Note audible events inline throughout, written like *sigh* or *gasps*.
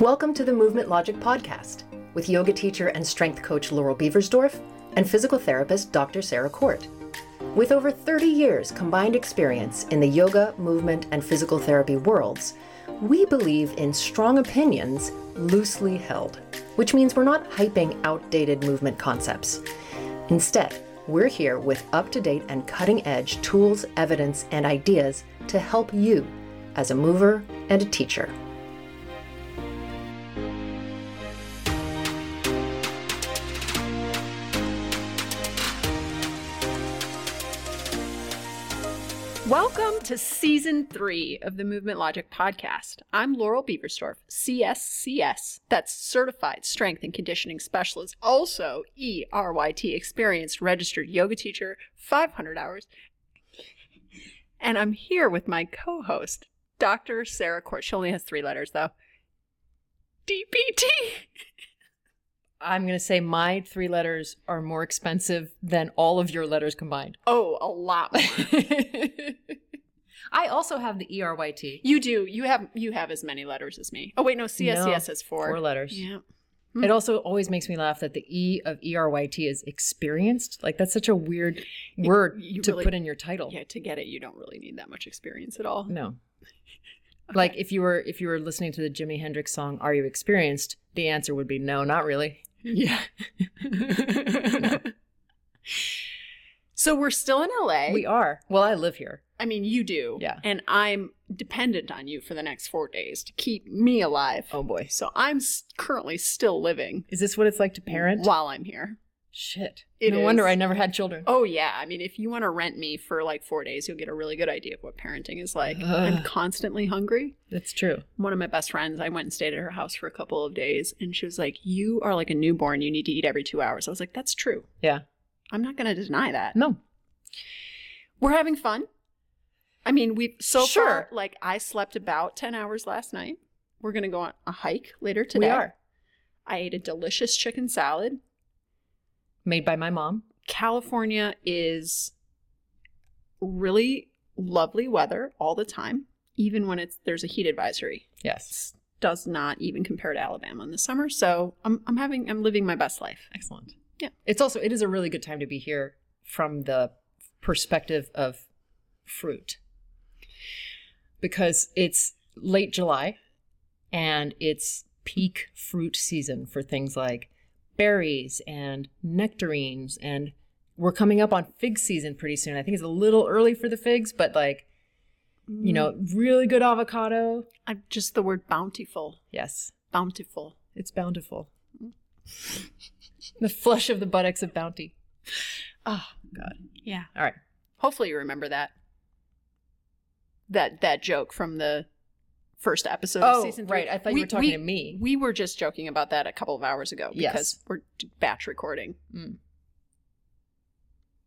Welcome to the Movement Logic Podcast with yoga teacher and strength coach Laurel Beversdorf and physical therapist Dr. Sarah Court. With over 30 years combined experience in the yoga, movement, and physical therapy worlds, we believe in strong opinions loosely held, which means we're not hyping outdated movement concepts. Instead, we're here with up to date and cutting edge tools, evidence, and ideas to help you as a mover and a teacher. Welcome to season three of the Movement Logic podcast. I'm Laurel Beversdorf, CSCS, that's Certified Strength and Conditioning Specialist, also ERYT, experienced registered yoga teacher, 500 hours. And I'm here with my co host, Dr. Sarah Court. She only has three letters, though. DPT. *laughs* I'm going to say my three letters are more expensive than all of your letters combined. Oh, a lot more. *laughs* I also have the E ERYT. you do. You have you have as many letters as me. Oh wait, no, CSCS No, has four. Four letters. Yeah. It hmm. also always makes me laugh that the E of ERYT is experienced. Like that's such a weird word you to really- put in your title. Yeah, to get it, you don't really need that much experience at all. No. *laughs* Like if you were if you were listening to the Jimi Hendrix song "Are You Experienced," the answer would be no, not really. Yeah. *laughs* so we're still in LA. We are. Well, I live here. I mean, you do. Yeah. And I'm dependent on you for the next four days to keep me alive. Oh boy. So I'm s- currently still living Is this what it's like to parent? while I'm here. Shit. It no wonder. I never had children. Oh yeah, I mean, if you want to rent me for like four days, you'll get a really good idea of what parenting is like. I'm constantly hungry. That's true. One of my best friends, I went and stayed at her house for a couple of days, and she was like, "You are like a newborn. You need to eat every two hours." I was like, "That's true. Yeah. I'm not going to deny that." No. We're having fun. I mean, we've so Sure. far, like, I slept about 10 hours last night. We're going to go on a hike later today. We are. I ate a delicious chicken salad. Made by my mom. California is really lovely weather all the time, even when it's there's a heat advisory. Yes. Does not even compare to Alabama in the summer. So I'm, I'm having, I'm living my best life. Excellent. Yeah. It's also it is a really good time to be here from the perspective of fruit. Because it's late July and it's peak fruit season for things like berries and nectarines and we're coming up on fig season pretty soon. I think it's a little early for the figs, but like, you know, mm. really good avocado. I'm just the word bountiful. Yes, Bountiful. it's bountiful. Mm. the flesh of the buttocks of bounty. Oh, God. Yeah. All right. Hopefully you remember that. That that joke from the first episode of Oh, season three. right. I thought you were talking to me. We were just joking about that a couple of hours ago because Yes. we're batch recording.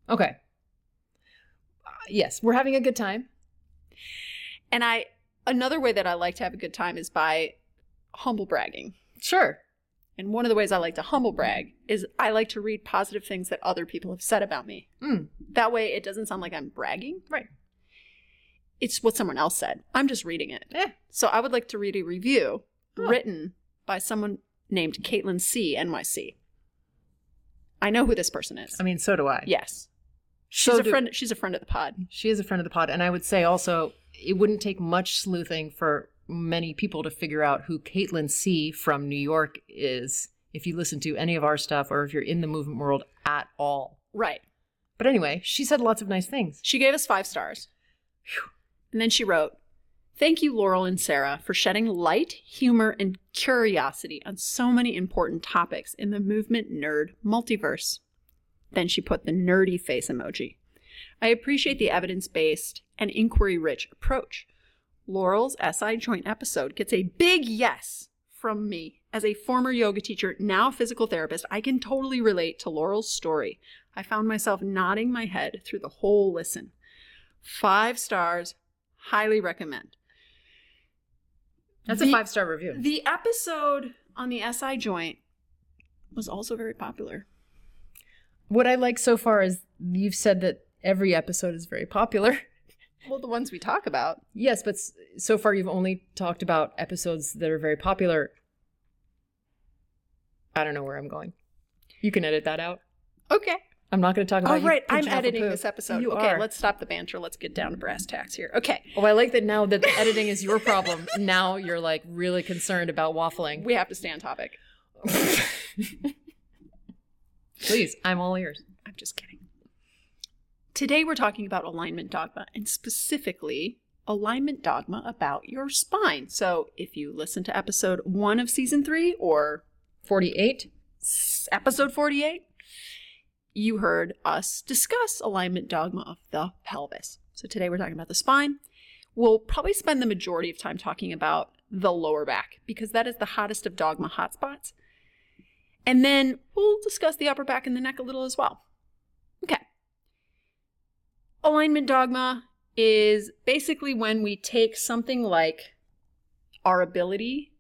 Okay. Uh, yes, we're having a good time. And I another way that I like to have a good time is by humble bragging. Sure. And one of the ways I like to humble brag is I like to read positive things that other people have said about me. Mm. That way it doesn't sound like I'm bragging. Right. It's what someone else said. I'm just reading it. Yeah. So I would like to read a review Oh. written by someone named Caitlin C. NYC. I know who this person is. I mean, so do I. yes. She's So a do- friend she's a friend of the pod. She is a friend of the pod. And I would say also, it wouldn't take much sleuthing for many people to figure out who Caitlin C. from New York is if you listen to any of our stuff or if you're in the movement world at all. Right. But anyway, she said lots of nice things. She gave us five stars. And then she wrote, Thank you, Laurel and Sarah, for shedding light, humor, and curiosity on so many important topics in the movement nerd multiverse. Then she put the nerdy face emoji. I appreciate the evidence based and inquiry rich approach. Laurel's SI joint episode gets a big yes from me. As a former yoga teacher, now physical therapist, I can totally relate to Laurel's story. I found myself nodding my head through the whole listen. Five stars, highly recommend. That's The- a five star review. The episode on the SI joint was also very popular. What I like so far is you've said that every episode is very popular. *laughs* Well, the ones we talk about. Yes, but so far you've only talked about episodes that are very popular I don't know where I'm going. You can edit that out. Okay. I'm not going to talk about. All right, I'm off a editing this episode. You okay, are. let's stop the banter. Let's get down to brass tacks here. Okay. Oh, I like that now that the editing is your problem. *laughs* Now you're like really concerned about waffling. We have to stay on topic. *laughs* Please, I'm all ears. I'm just kidding. Today we're talking about alignment dogma and specifically alignment dogma about your spine. So if you listen to episode one of season three or 48. episode 48, you heard us discuss alignment dogma of the pelvis. So today we're talking about the spine. We'll probably spend the majority of time talking about the lower back because that is the hottest of dogma hotspots. And then we'll discuss the upper back and the neck a little as well. Okay. Alignment dogma is basically when we take something like our ability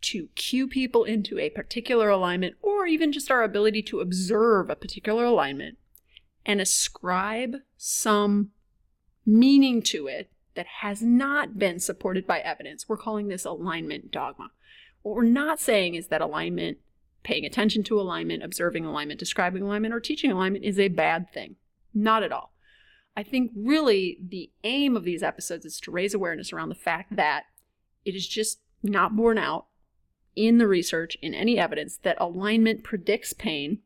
to cue people into a particular alignment or even just our ability to observe a particular alignment and ascribe some meaning to it that has not been supported by evidence. We're calling this alignment dogma. What we're not saying is that alignment, paying attention to alignment, observing alignment, describing alignment, or teaching alignment is a bad thing. Not at all. I think really the aim of these episodes is to raise awareness around the fact that it is just not borne out in the research, in any evidence, that alignment predicts pain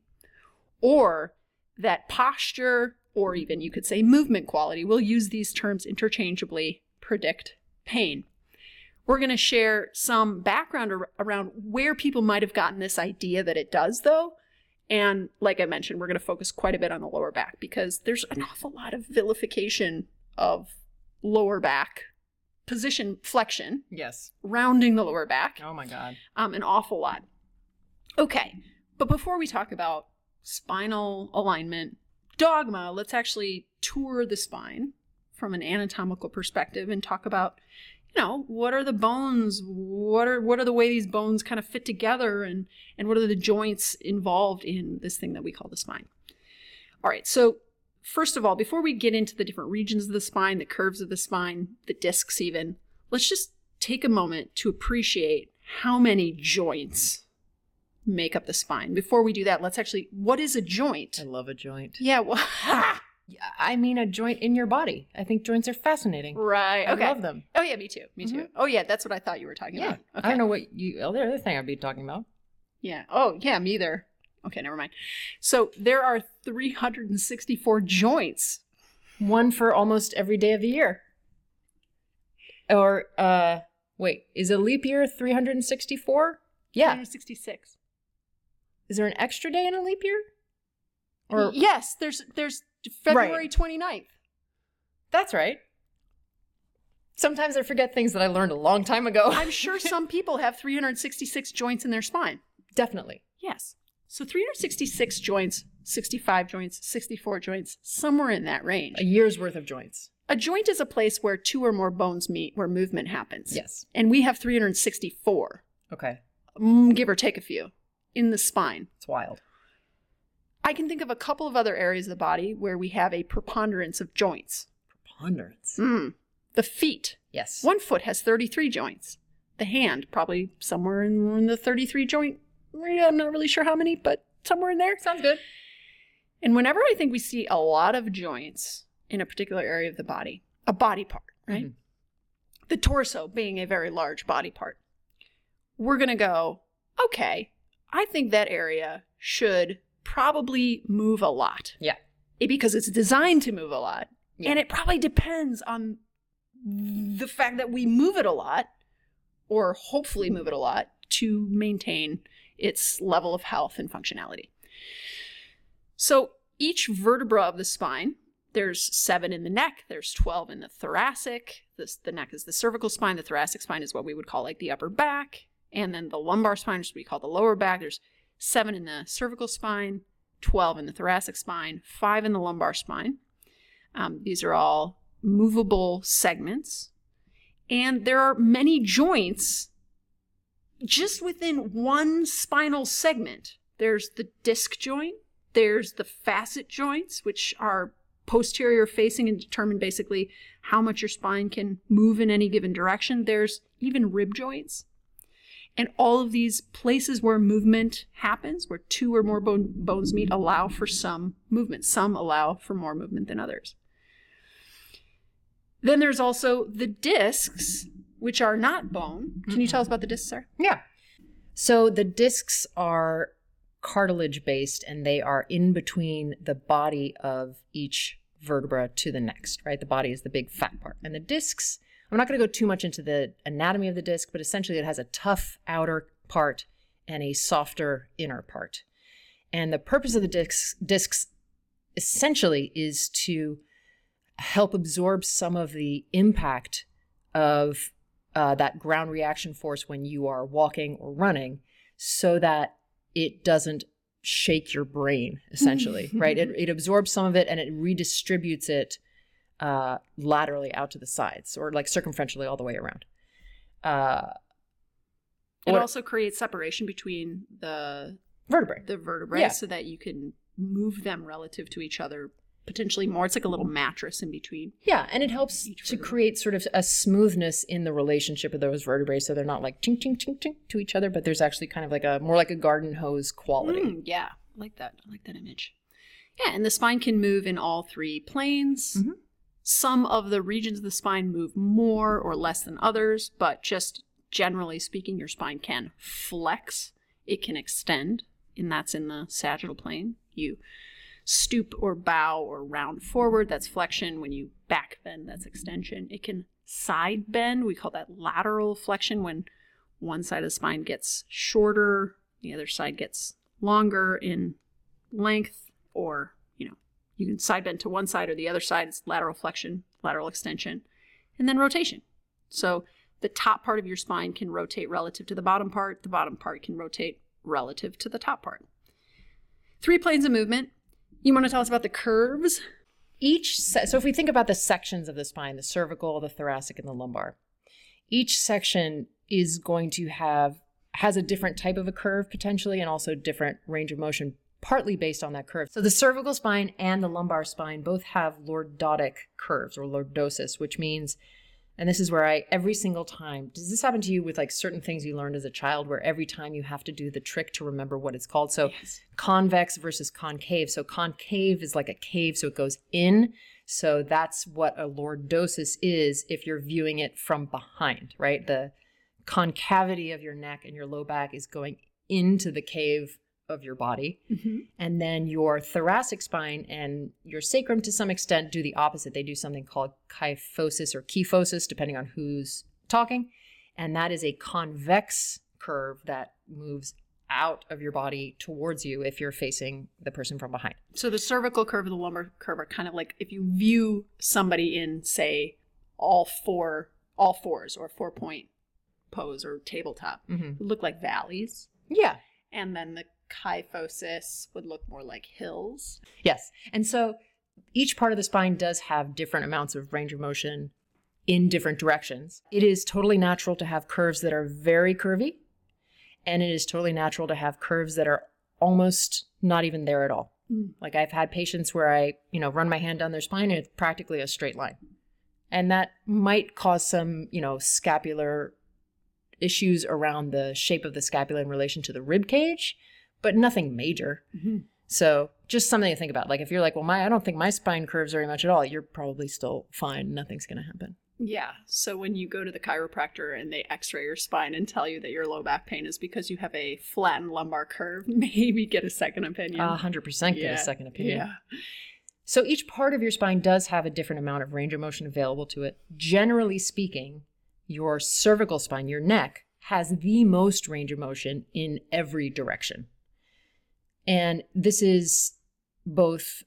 or that posture or even you could say movement quality, we'll use these terms interchangeably, predict pain. We're going to share some background ar- around where people might have gotten this idea that it does, though. And like I mentioned, we're going to focus quite a bit on the lower back because there's an awful lot of vilification of lower back position flexion, Yes. rounding the lower back Oh my God. um, an awful lot. Okay, but before we talk about spinal alignment dogma, let's actually tour the spine from an anatomical perspective and talk about, you know, what are the bones? What are what are the way these bones kind of fit together, and and what are the joints involved in this thing that we call the spine? All right, so first of all, before we get into the different regions of the spine, the curves of the spine, the discs, even, let's just take a moment to appreciate how many joints make up the spine. Before we do that, let's actually, what is a joint? I love a joint. Yeah, well, *laughs* I mean a joint in your body. I think joints are fascinating. right. Okay. I love them. Oh yeah, me too. Me too. Mm-hmm. Oh yeah, that's what I thought you were talking Yeah. about. Okay. I don't know what you. Oh, the other thing I'd be talking about. Yeah. Oh yeah, me either. Okay, never mind. So there are 364 joints. One for almost every day of the year. Or uh, wait, is a leap year 364? Yeah. 366. Is there an extra day in a leap year? Or yes, there's there's February 29th. that's right. Sometimes I forget things that I learned a long time ago. I'm sure some people have 366 joints in their spine. *laughs* Definitely. Yes. So 366 joints, 65 joints, 64 joints, somewhere in that range. A year's worth of joints. A joint is a place where two or more bones meet, where movement happens. Yes. And we have 364, Okay. mm, give or take a few, in the spine. It's wild. I can think of a couple of other areas of the body where we have a preponderance of joints. Preponderance. Mm. The feet. Yes. One foot has 33 joints. The hand, probably somewhere in, in the 33 joint. Area. I'm not really sure how many, but somewhere in there. Sounds good. And whenever I think we see a lot of joints in a particular area of the body, a body part, right? Mhm. The torso being a very large body part, we're going to go, okay, I think that area should probably move a lot. Yeah. It- because it's designed to move a lot. Yeah. And it probably depends on the fact that we move it a lot, or hopefully move it a lot, to maintain its level of health and functionality. So each vertebra of the spine, there's seven in the neck, there's 12 in the thoracic. This, the neck is the cervical spine, the thoracic spine is what we would call like the upper back, and then the lumbar spine what we call the lower back. There's seven in the cervical spine, 12 in the thoracic spine, five in the lumbar spine. Um, these are all movable segments. And there are many joints just within one spinal segment. There's the disc joint, there's the facet joints, which are posterior facing and determine basically how much your spine can move in any given direction. There's even rib joints. And all of these places where movement happens, where two or more bone, bones meet, allow for some movement. Some allow for more movement than others. Then there's also the discs, which are not bone. Can you tell us about the discs, sir? Yeah. So the discs are cartilage based and they are in between the body of each vertebra to the next, right? The body is the big fat part. And the discs, I'm not going to go too much into the anatomy of the disc, but essentially it has a tough outer part and a softer inner part. And the purpose of the discs, discs essentially is to help absorb some of the impact of uh, that ground reaction force when you are walking or running so that it doesn't shake your brain essentially *laughs* right? It, it absorbs some of it and it redistributes it uh, laterally out to the sides or like circumferentially all the way around. Uh, It also creates separation between the vertebrae. the vertebrae Yeah. so that you can move them relative to each other potentially more. It's like a little mattress in between. yeah and it helps to create sort of a smoothness in the relationship of those vertebrae so they're not like ching ching ching ching to each other but there's actually kind of like a more like a garden hose quality Mm, yeah, I like that. I like that image. Yeah, and the spine can move in all three planes. Mhm. Some of the regions of the spine move more or less than others, but just generally speaking, your spine can flex. It can extend, and that's in the sagittal plane. You stoop or bow or round forward, that's flexion. When you back bend, that's extension. It can side bend, we call that lateral flexion when one side of the spine gets shorter, the other side gets longer in length, or you know, you can side bend to one side or the other side. It's lateral flexion, lateral extension, and then rotation. So the top part of your spine can rotate relative to the bottom part. The bottom part can rotate relative to the top part. Three planes of movement. You want to tell us about the curves? each se- so if we think about the sections of the spine the cervical the thoracic and the lumbar each section is going to have has a different type of a curve potentially and also different range of motion partly based on that curve so the cervical spine and the lumbar spine both have lordotic curves or lordosis which means and this is where I every single time does this happen to you with like certain things you learned as a child where every time you have to do the trick to remember what it's called so Yes. convex versus concave. So concave is like a cave, so it goes in. So that's what a lordosis is if you're viewing it from behind, right? The concavity of your neck and your low back is going into the cave of your body. And then your thoracic spine and your sacrum, to some extent, do the opposite. They do something called kyphosis or kyphosis, depending on who's talking. And that is a convex curve that moves out of your body towards you if you're facing the person from behind. So the cervical curve and the lumbar curve are kind of like if you view somebody in, say, all four, all fours or four point pose or tabletop, Mm-hmm. look like valleys, Yeah. and then the kyphosis would look more like hills. Yes. And so each part of the spine does have different amounts of range of motion in different directions. It is totally natural to have curves that are very curvy, and it is totally natural to have curves that are almost not even there at all. Mm. Like I've had patients where I, you know, run my hand down their spine and it's practically a straight line. And that might cause some, you know, scapular issues around the shape of the scapula in relation to the rib cage, but nothing major. Mm-hmm. So just something to think about. Like if you're like, well, my I don't think my spine curves very much at all, you're probably still fine. Nothing's gonna happen. Yeah. So when you go to the chiropractor and they x-ray your spine and tell you that your low back pain is because you have a flattened lumbar curve, *laughs* maybe get a second opinion. A hundred percent get Yeah. a second opinion. Yeah. So each part of your spine does have a different amount of range of motion available to it. Generally speaking, your cervical spine, your neck, has the most range of motion in every direction. And this is both,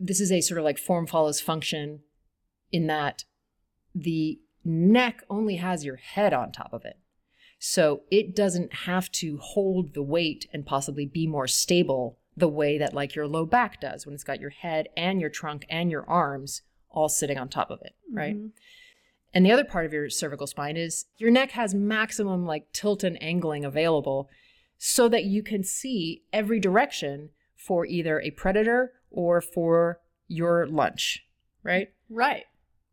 this is a sort of like form follows function in that the neck only has your head on top of it. So it doesn't have to hold the weight and possibly be more stable the way that like your low back does when it's got your head and your trunk and your arms all sitting on top of it, right? Mhm. And the other part of your cervical spine is your neck has maximum like tilt and angling available so that you can see every direction for either a predator or for your lunch, right? Right.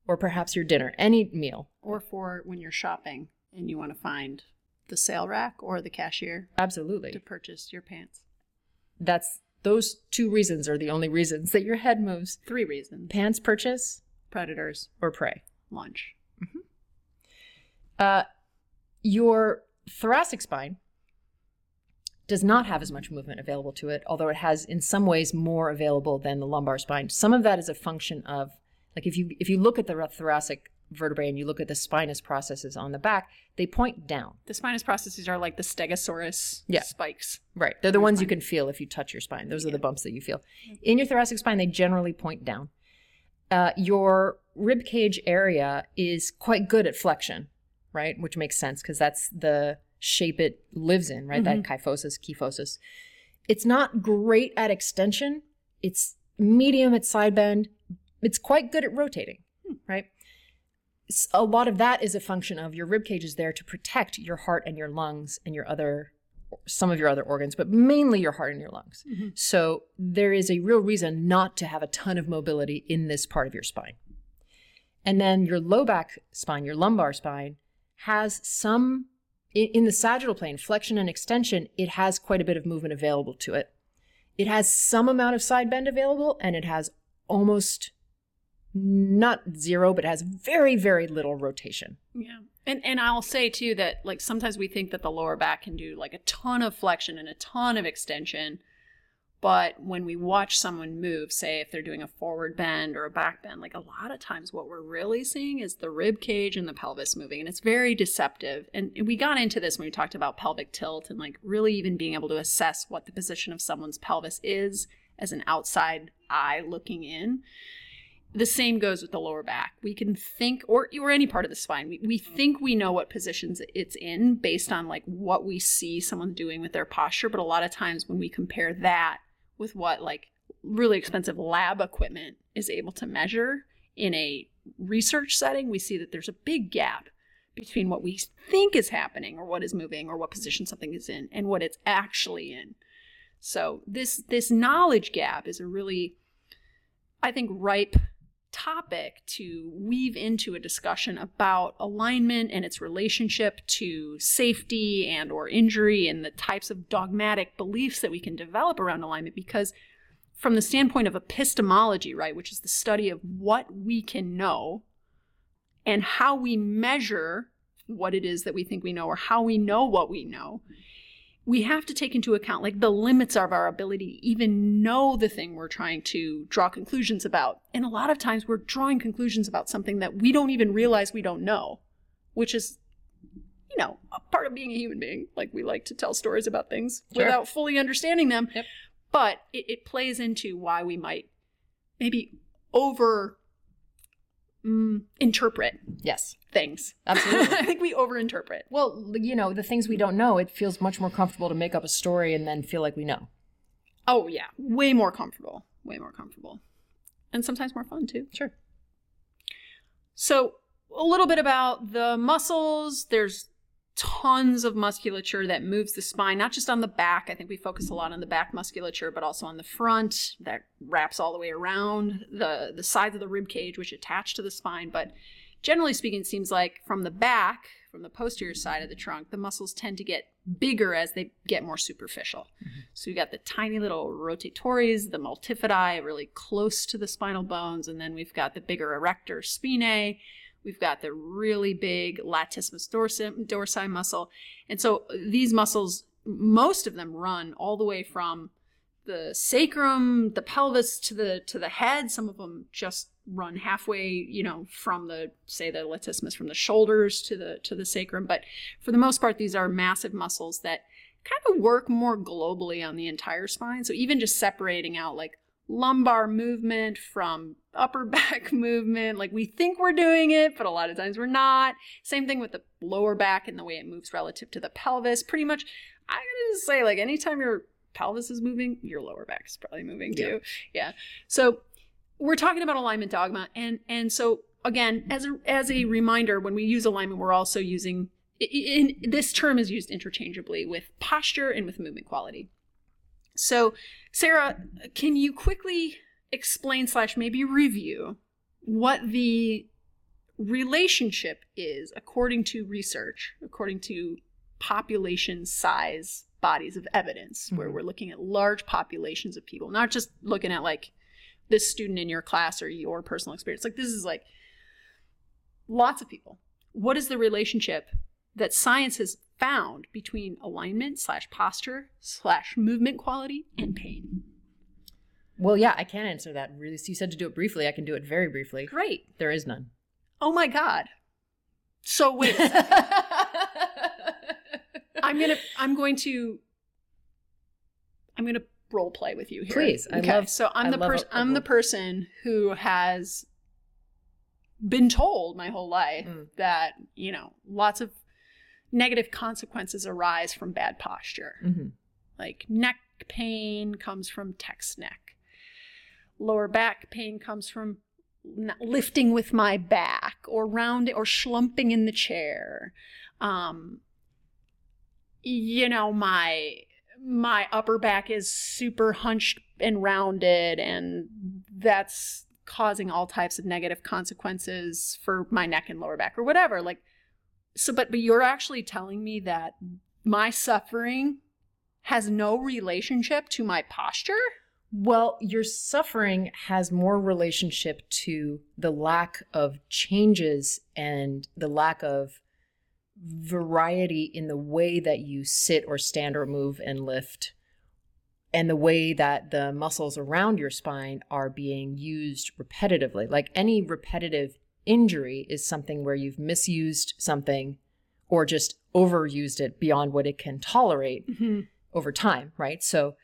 Or perhaps your dinner, any meal. Or for when you're shopping and you want to find the sale rack or the cashier Absolutely. to purchase your pants. That's those two reasons are the only reasons that your head moves. Three reasons: Pants purchase predators, or prey. lunch. Uh, your thoracic spine does not have as much movement available to it, although it has in some ways more available than the lumbar spine. Some of that is a function of like if you if you look at the thoracic vertebrae and you look at the spinous processes on the back, they point down. The spinous processes are like the stegosaurus Yeah. spikes. Right. They're the ones you can feel if you touch your spine. Those are the bumps that you feel. In your thoracic spine, they generally point down. Uh, your rib cage area is quite good at flexion, right? Which makes sense because that's the shape it lives in, right? That mm-hmm. kyphosis, kyphosis. It's not great at extension. It's medium at side bend. It's quite good at rotating, hmm. right? A lot of that is a function of your rib cage is there to protect your heart and your lungs and your other some of your other organs, but mainly your heart and your lungs. Mm-hmm. So there is a real reason not to have a ton of mobility in this part of your spine. And then your low back spine, your lumbar spine, has some in, the sagittal plane, flexion and extension, it has quite a bit of movement available to it. It has some amount of side bend available, and it has almost not zero, but has very, very little rotation. Yeah. And and I'll say too that like sometimes we think that the lower back can do like a ton of flexion and a ton of extension. But when we watch someone move, say if they're doing a forward bend or a back bend, like a lot of times what we're really seeing is the rib cage and the pelvis moving. And it's very deceptive. And we got into this when we talked about pelvic tilt and like really even being able to assess what the position of someone's pelvis is as an outside eye looking in the same goes with the lower back. We can think, or or any part of the spine. We, we think we know what positions it's in based on like what we see someone doing with their posture. But a lot of times when we compare that with what like really expensive lab equipment is able to measure in a research setting, we see that there's a big gap between what we think is happening or what is moving or what position something is in and what it's actually in. So this this knowledge gap is a really I think ripe topic to weave into a discussion about alignment and its relationship to safety and or injury and the types of dogmatic beliefs that we can develop around alignment because from the standpoint of epistemology right which is the study of what we can know and how we measure what it is that we think we know or how we know what we know we have to take into account like the limits of our ability to even know the thing we're trying to draw conclusions about. And a lot of times we're drawing conclusions about something that we don't even realize we don't know, which is, you know, a part of being a human being. Like we like to tell stories about things Sure. without fully understanding them. Yep. But it, it plays into why we might maybe over mm, interpret Yes, things. Absolutely. *laughs* I think we overinterpret. Well, you know, the things we don't know, it feels much more comfortable to make up a story and then feel like we know. Oh yeah, way more comfortable, way more comfortable, and sometimes more fun too. Sure. So a little bit about the muscles. There's tons of musculature that moves the spine, not just on the back. I think we focus a lot on the back musculature, but also on the front that wraps all the way around the the sides of the rib cage, which attach to the spine. But generally speaking, it seems like from the back, from the posterior side of the trunk, the muscles tend to get bigger as they get more superficial. Mm-hmm. So you got the tiny little rotatores, the multifidi, really close to the spinal bones, and then we've got the bigger erector spinae. We've got the really big latissimus dorsi, dorsi muscle. And so uh, these muscles, most of them run all the way from the sacrum, the pelvis to the to the head. Some of them just run halfway, you know, from the say the latissimus from the shoulders to the to the sacrum. But for the most part, these are massive muscles that kind of work more globally on the entire spine. So even just separating out like lumbar movement from upper *laughs* back movement, like we think we're doing it, but a lot of times we're not. Same thing with the lower back and the way it moves relative to the pelvis. Pretty much, I gotta just say, like anytime your pelvis is moving, your lower back is probably moving too. Yeah. So we're talking about alignment dogma, and and so again, as a as a reminder, when we use alignment, we're also using in, this term is used interchangeably with posture and with movement quality. So, Sarah, can you quickly explain slash maybe review what the relationship is according to research, according to population size bodies of evidence where Mhm. we're looking at large populations of people, not just looking at like this student in your class or your personal experience. Like this is like lots of people. What is the relationship that science has found between alignment slash posture slash movement quality and pain? Well, yeah, I can answer that really. You said to do it briefly. I can do it very briefly. Great. There is none. Oh my God. So wait. *laughs* I'm gonna I'm going to I'm gonna role play with you here. Please, I love- so I'm I the person I'm the person who has been told my whole life Mm. that, you know, lots of negative consequences arise from bad posture. hmm Like neck pain comes from text neck. Lower back pain comes from lifting with my back or rounding or schlumping in the chair. Um, you know, my my upper back is super hunched and rounded, and that's causing all types of negative consequences for my neck and lower back or whatever. Like, so, but but you're actually telling me that my suffering has no relationship to my posture? Well, your suffering has more relationship to the lack of changes and the lack of variety in the way that you sit or stand or move and lift and the way that the muscles around your spine are being used repetitively. Like any repetitive injury is something where you've misused something or just overused it beyond what it can tolerate Mm-hmm. over time, right? So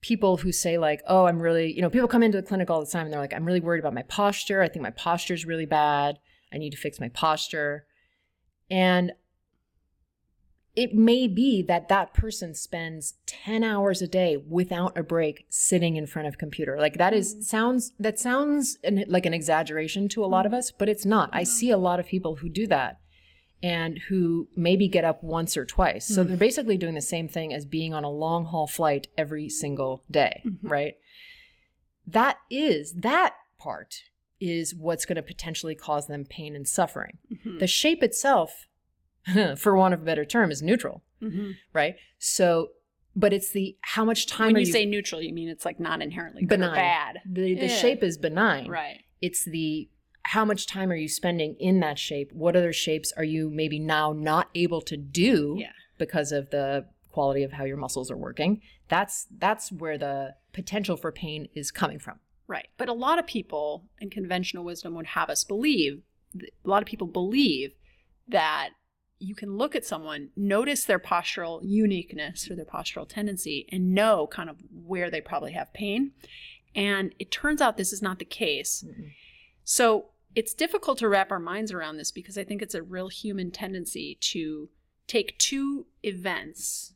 people who say like, "Oh, I'm really," you know, people come into the clinic all the time and they're like, "I'm really worried about my posture. I think my posture is really bad. I need to fix my posture." And it may be that that person spends 10 hours a day without a break sitting in front of a computer. Like that is Mhm. sounds that sounds an, like an exaggeration to a lot of us, but it's not. I see a lot of people who do that and who maybe get up once or twice. So Mm. they're basically doing the same thing as being on a long haul flight every single day, Mhm. right? That is that part is what's going to potentially cause them pain and suffering. Mm-hmm. The shape itself, *laughs* for want of a better term, is neutral, Mm-hmm. right? So, but it's the how much time When are you, say neutral, you mean it's like not inherently good Benign. or bad. the, the Yeah. shape is benign. Right. It's the how much time are you spending in that shape? What other shapes are you maybe now not able to do Yeah. because of the quality of how your muscles are working? That's that's where the potential for pain is coming from. Right. But a lot of people in conventional wisdom would have us believe, a lot of people believe that you can look at someone, notice their postural uniqueness or their postural tendency, and know kind of where they probably have pain. And it turns out this is not the case. So it's difficult to wrap our minds around this because I think it's a real human tendency to take two events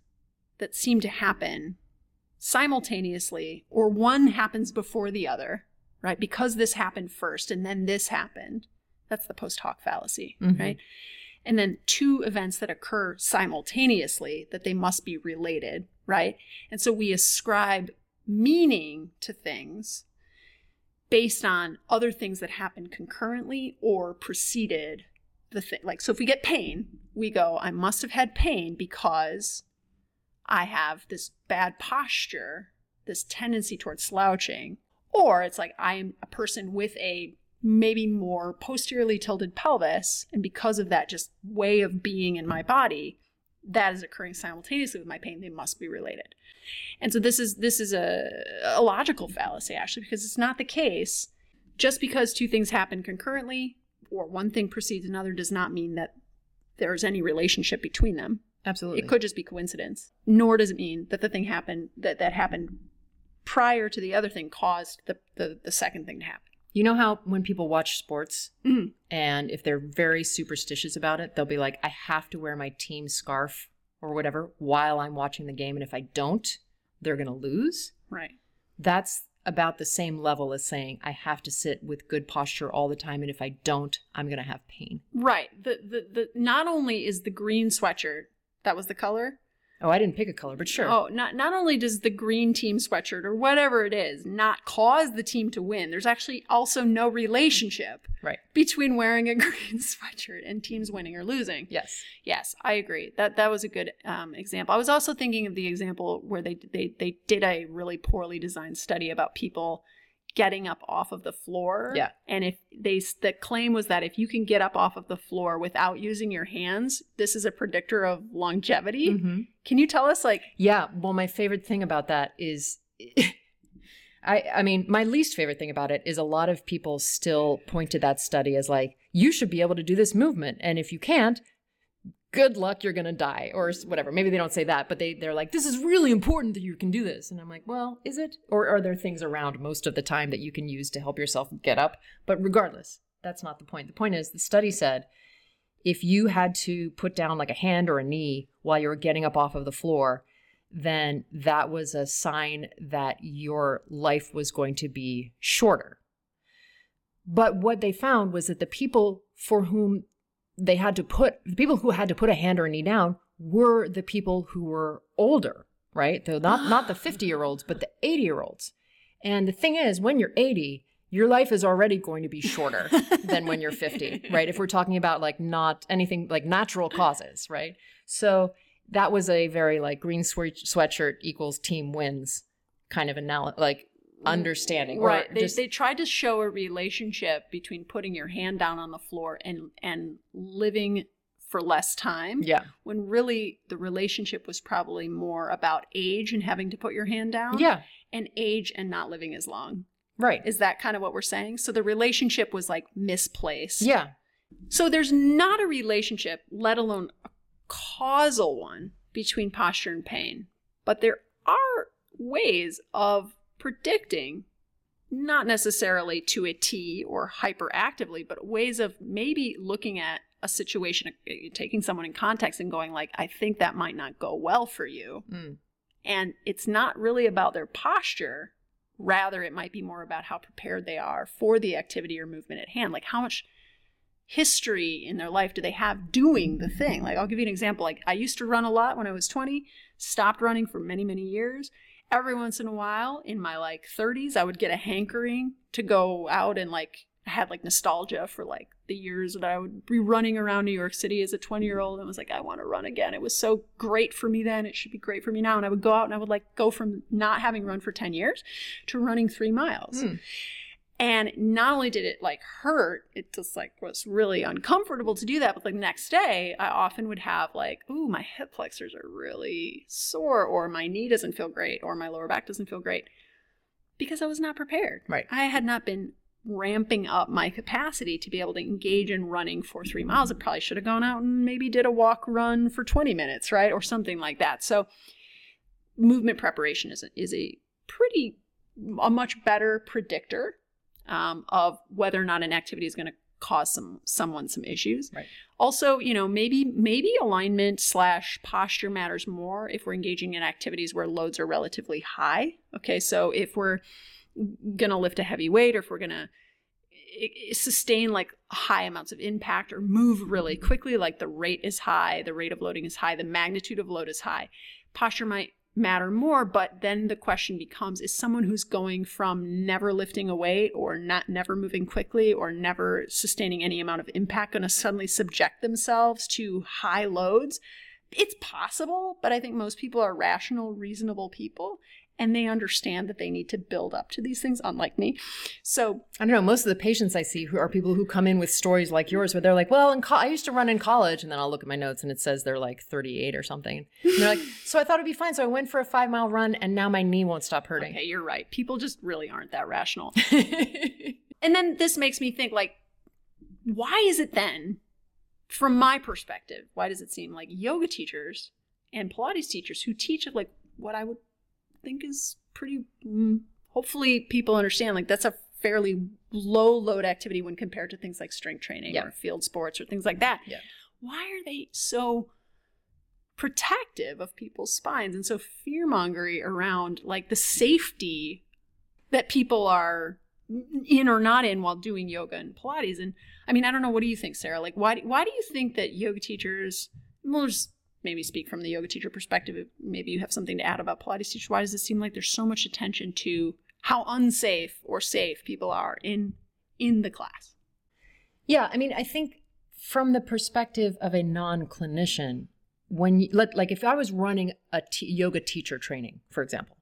that seem to happen simultaneously, or one happens before the other, right? Because this happened first and then this happened. That's the post hoc fallacy, Mhm. right? And then two events that occur simultaneously that they must be related, right? And so we ascribe meaning to things based on other things that happen concurrently or preceded the thing. Like, so if we get pain, we go, I must have had pain because I have this bad posture, this tendency towards slouching. Or it's like I'm a person with a maybe more posteriorly tilted pelvis, and because of that just way of being in my body, that is occurring simultaneously with my pain. They must be related. And so this is this is a, a logical fallacy actually, because it's not the case. Just because two things happen concurrently or one thing precedes another does not mean that there's any relationship between them. Absolutely. It could just be coincidence. Nor does it mean that the thing happened that that happened prior to the other thing caused the the, the second thing to happen. You know how when people watch sports Mhm. and if they're very superstitious about it, they'll be like, I have to wear my team scarf or whatever while I'm watching the game. And if I don't, they're going to lose. Right. That's about the same level as saying, I have to sit with good posture all the time. And if I don't, I'm going to have pain. Right. The, the the not only is the green sweatshirt that was the color Oh, I didn't pick a color, but sure. Oh, not not only does the green team sweatshirt or whatever it is not cause the team to win, there's actually also no relationship Right. between wearing a *laughs* green sweatshirt and teams winning or losing. Yes. Yes, I agree. That that was a good um, example. I was also thinking of the example where they they they did a really poorly designed study about people getting up off of the floor. Yeah. And if they the claim was that if you can get up off of the floor without using your hands, this is a predictor of longevity. Mhm. Can you tell us like Yeah. Well, my favorite thing about that is, *laughs* I I mean, my least favorite thing about it is a lot of people still point to that study as like, you should be able to do this movement, and if you can't, good luck, you're gonna die, or whatever. Maybe they don't say that, but they they're like, this is really important that you can do this, and I'm like, well, is it? Or are there things around most of the time that you can use to help yourself get up? But regardless, that's not the point. The point is, the study said if you had to put down like a hand or a knee while you were getting up off of the floor, then that was a sign that your life was going to be shorter. But what they found was that the people for whom they had to put, the people who had to put a hand or a knee down were the people who were older, right? Though not, not the *gasps* 50 year olds, but the 80 year olds. And the thing is, when you're 80, your life is already going to be shorter *laughs* than when you're 50, right? If we're talking about like not anything like natural causes, right? So that was a very like green swe- sweatshirt equals team wins kind of anal- like understanding. right they, just- they tried to show a relationship between putting your hand down on the floor and and living for less time yeah. when really the relationship was probably more about age and having to put your hand down Yeah. and age and not living as long Right. is that kind of what we're saying so the relationship was like misplaced Yeah. so there's not a relationship let alone a causal one between posture and pain but there are ways of predicting not necessarily to a T or hyperactively, but ways of maybe looking at a situation, uh, taking someone in context and going like, I think that might not go well for you. Mm. And it's not really about their posture. Rather, it might be more about how prepared they are for the activity or movement at hand. Like how much history in their life do they have doing the thing? Like I'll give you an example. Like I used to run a lot when I was 20, stopped running for many, many years. Every once in a while in my like 30s, I would get a hankering to go out and like I had like nostalgia for like the years that I would be running around New York City as a 20 year old and was like, I want to run again. It was so great for me then. It should be great for me now. And I would go out and I would like go from not having run for 10 years to running three miles. Hmm. And not only did it like hurt, it just like was really uncomfortable to do that. But the next day, I often would have like, ooh, my hip flexors are really sore, or my knee doesn't feel great, or my lower back doesn't feel great because I was not prepared. Right. I had not been ramping up my capacity to be able to engage in running for three miles. I probably should have gone out and maybe did a walk run for 20 minutes, right? Or something like that. So movement preparation is a, is a pretty, a much better predictor um, of whether or not an activity is going to cause some someone some issues. Right. Also, you know, maybe maybe alignment slash posture matters more if we're engaging in activities where loads are relatively high. Okay, so if we're gonna lift a heavy weight, or if we're gonna sustain like high amounts of impact or move really quickly, like the rate is high, the rate of loading is high, the magnitude of load is high, posture might matter more but then the question becomes is someone who's going from never lifting a weight or not never moving quickly or never sustaining any amount of impact going to suddenly subject themselves to high loads? It's possible but i think most people are rational reasonable people and they understand that they need to build up to these things unlike me so I don't know. Most of the patients I see who are people who come in with stories like yours, where they're like, "Well, in co- I used to run in college," and then I'll look at my notes and it says they're like 38 or something. And they're like, *laughs* "So I thought it'd be fine. So I went for a five mile run, and now my knee won't stop hurting." okay you're right people just really aren't that rational *laughs* And then this makes me think like, why is it then, from my perspective, why does it seem like yoga teachers and Pilates teachers who teach like what I would think is pretty, mm, hopefully people understand like that's a fairly low load activity when compared to things like strength training Yeah. or field sports or things like that. Yeah. Why are they so protective of people's spines and so fear mongery around like the safety that people are in or not in while doing yoga and Pilates. And I mean, I don't know. What do you think, Sarah? Like, why, why do you think that yoga teachers, well, maybe speak from the yoga teacher perspective. Maybe you have something to add about Pilates teachers. Why does it seem like there's so much attention to how unsafe or safe people are in in the class? Yeah, I mean, I think from the perspective of a non-clinician, when you, let, like if I was running a t- yoga teacher training, for example,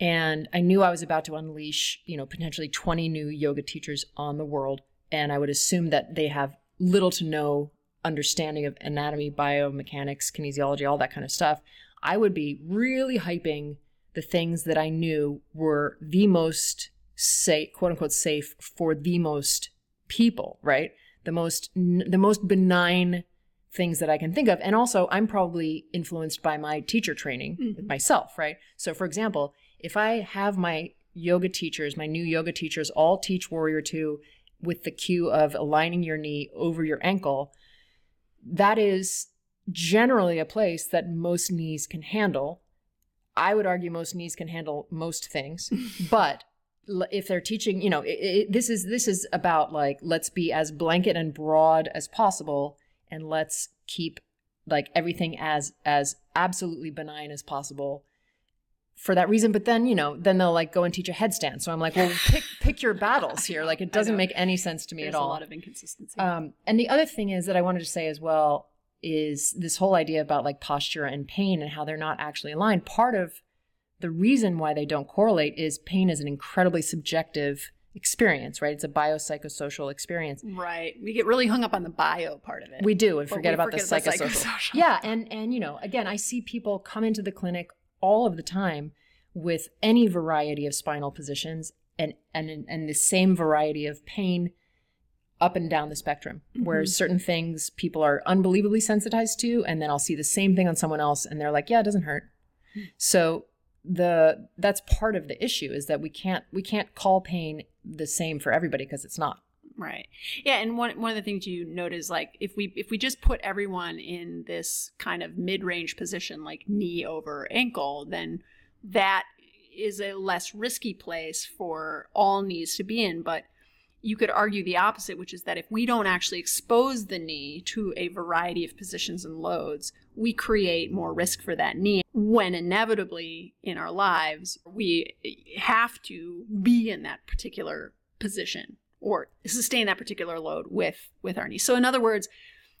and I knew I was about to unleash, you know, potentially 20 new yoga teachers on the world, and I would assume that they have little to no understanding of anatomy, biomechanics, kinesiology, all that kind of stuff, I would be really hyping the things that I knew were the most safe, quote unquote, safe for the most people, right? The most, the most benign things that I can think of. And also, I'm probably influenced by my teacher training mm-hmm. myself, right? So, for example, if I have my yoga teachers, my new yoga teachers, all teach Warrior 2 with the cue of aligning your knee over your ankle, that is generally a place that most knees can handle. I would argue most knees can handle most things, *laughs* but if they're teaching, you know, it, it, this is this is about like let's be as blanket and broad as possible, and let's keep like everything as as absolutely benign as possible for that reason. But then, you know, then they'll like go and teach a headstand. So I'm like, well, pick pick your battles here. Like it *laughs* doesn't make any sense to me There's at all. a lot of inconsistency. Um, and the other thing is that I wanted to say as well is this whole idea about like posture and pain and how they're not actually aligned. Part of the reason why they don't correlate is pain is an incredibly subjective experience, right? It's a biopsychosocial experience. Right. We get really hung up on the bio part of it. We do and forget about forget the psychosocial. psychosocial. Yeah, and and you know, again, I see people come into the clinic all of the time with any variety of spinal positions and and and the same variety of pain up and down the spectrum mm-hmm. where certain things people are unbelievably sensitized to and then I'll see the same thing on someone else and they're like yeah it doesn't hurt mm-hmm. so the that's part of the issue is that we can't we can't call pain the same for everybody because it's not right. Yeah and one one of the things you note is like if we if we just put everyone in this kind of mid-range position like knee over ankle then that is a less risky place for all knees to be in. But you could argue the opposite, which is that if we don't actually expose the knee to a variety of positions and loads, we create more risk for that knee when inevitably in our lives we have to be in that particular position or sustain that particular load with with our knee. So in other words,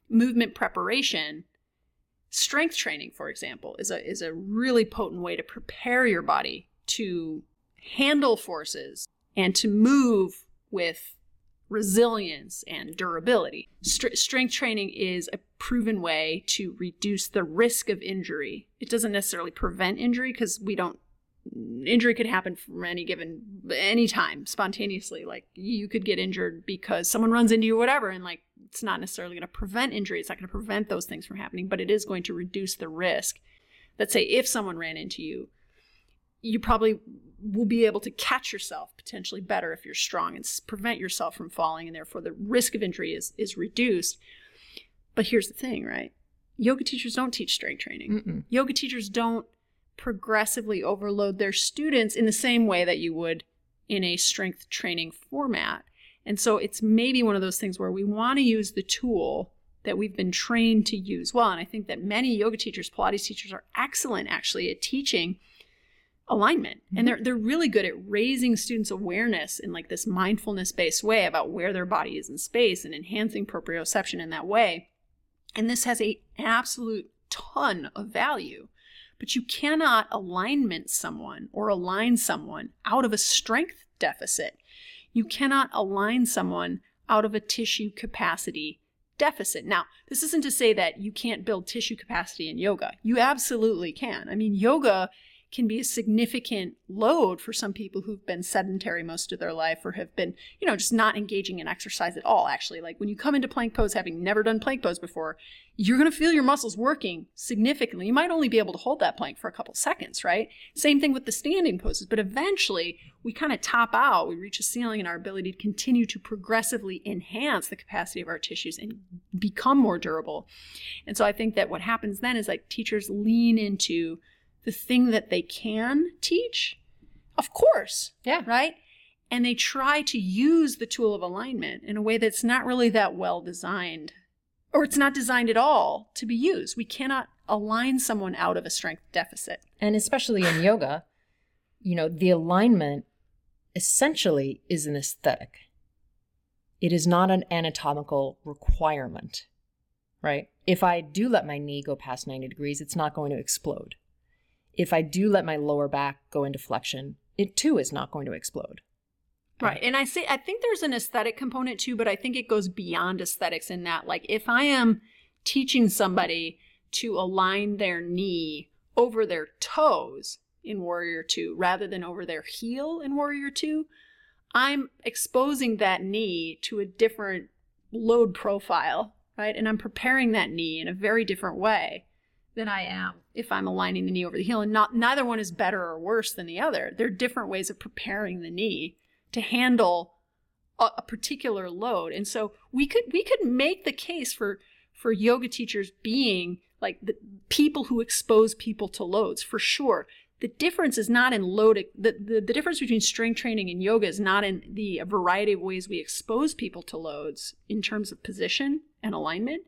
movement preparation strength training for example is a is a really potent way to prepare your body to handle forces and to move with resilience and durability. St- strength training is a proven way to reduce the risk of injury. It doesn't necessarily prevent injury because we don't injury could happen from any given any time spontaneously. Like you could get injured because someone runs into you or whatever and like it's not necessarily going to prevent injury it's not going to prevent those things from happening but it is going to reduce the risk that say if someone ran into you you probably will be able to catch yourself potentially better if you're strong and prevent yourself from falling and therefore the risk of injury is is reduced. But here's the thing right? Yoga teachers don't teach strength training. Mm-mm. yoga teachers don't progressively overload their students in the same way that you would in a strength training format. And so it's maybe one of those things where we want to use the tool that we've been trained to use well. And i think that many yoga teachers pilates teachers are excellent actually at teaching alignment. Mm-hmm. and they're they're really good at raising students awareness in like this mindfulness based way about where their body is in space and enhancing proprioception in that way. And this has a absolute ton of value but you cannot alignment someone or align someone out of a strength deficit you cannot align someone out of a tissue capacity deficit. Now, this isn't to say that you can't build tissue capacity in yoga. You absolutely can. I mean, yoga can be a significant load for some people who've been sedentary most of their life or have been, you know, just not engaging in exercise at all, actually. Like when you come into plank pose having never done plank pose before, you're going to feel your muscles working significantly. You might only be able to hold that plank for a couple seconds, right? Same thing with the standing poses, but eventually we kind of top out. We reach a ceiling in our ability to continue to progressively enhance the capacity of our tissues and become more durable. And so I think that what happens then is like teachers lean into the thing that they can teach? Of course. Yeah. Right? And they try to use the tool of alignment in a way that's not really that well designed. or it's not designed at all to be used. We cannot align someone out of a strength deficit. And especially in yoga, you know, the alignment essentially is an aesthetic. It is not an anatomical requirement, right? If I do let my knee go past 90 degrees, it's not going to explode. If I do let my lower back go into flexion, it too is not going to explode. Right. And I say I think there's an aesthetic component too, but I think it goes beyond aesthetics in that like if I am teaching somebody to align their knee over their toes in Warrior 2 rather than over their heel in Warrior 2, I'm exposing that knee to a different load profile, right? And I'm preparing that knee in a very different way than I am if I'm aligning the knee over the heel. And not neither one is better or worse than the other. They're different ways of preparing the knee to handle a, a particular load. And so we could we could make the case for for yoga teachers being like the people who expose people to loads for sure. The difference is not in load. The, the, the difference between strength training and yoga is not in the variety of ways we expose people to loads in terms of position and alignment.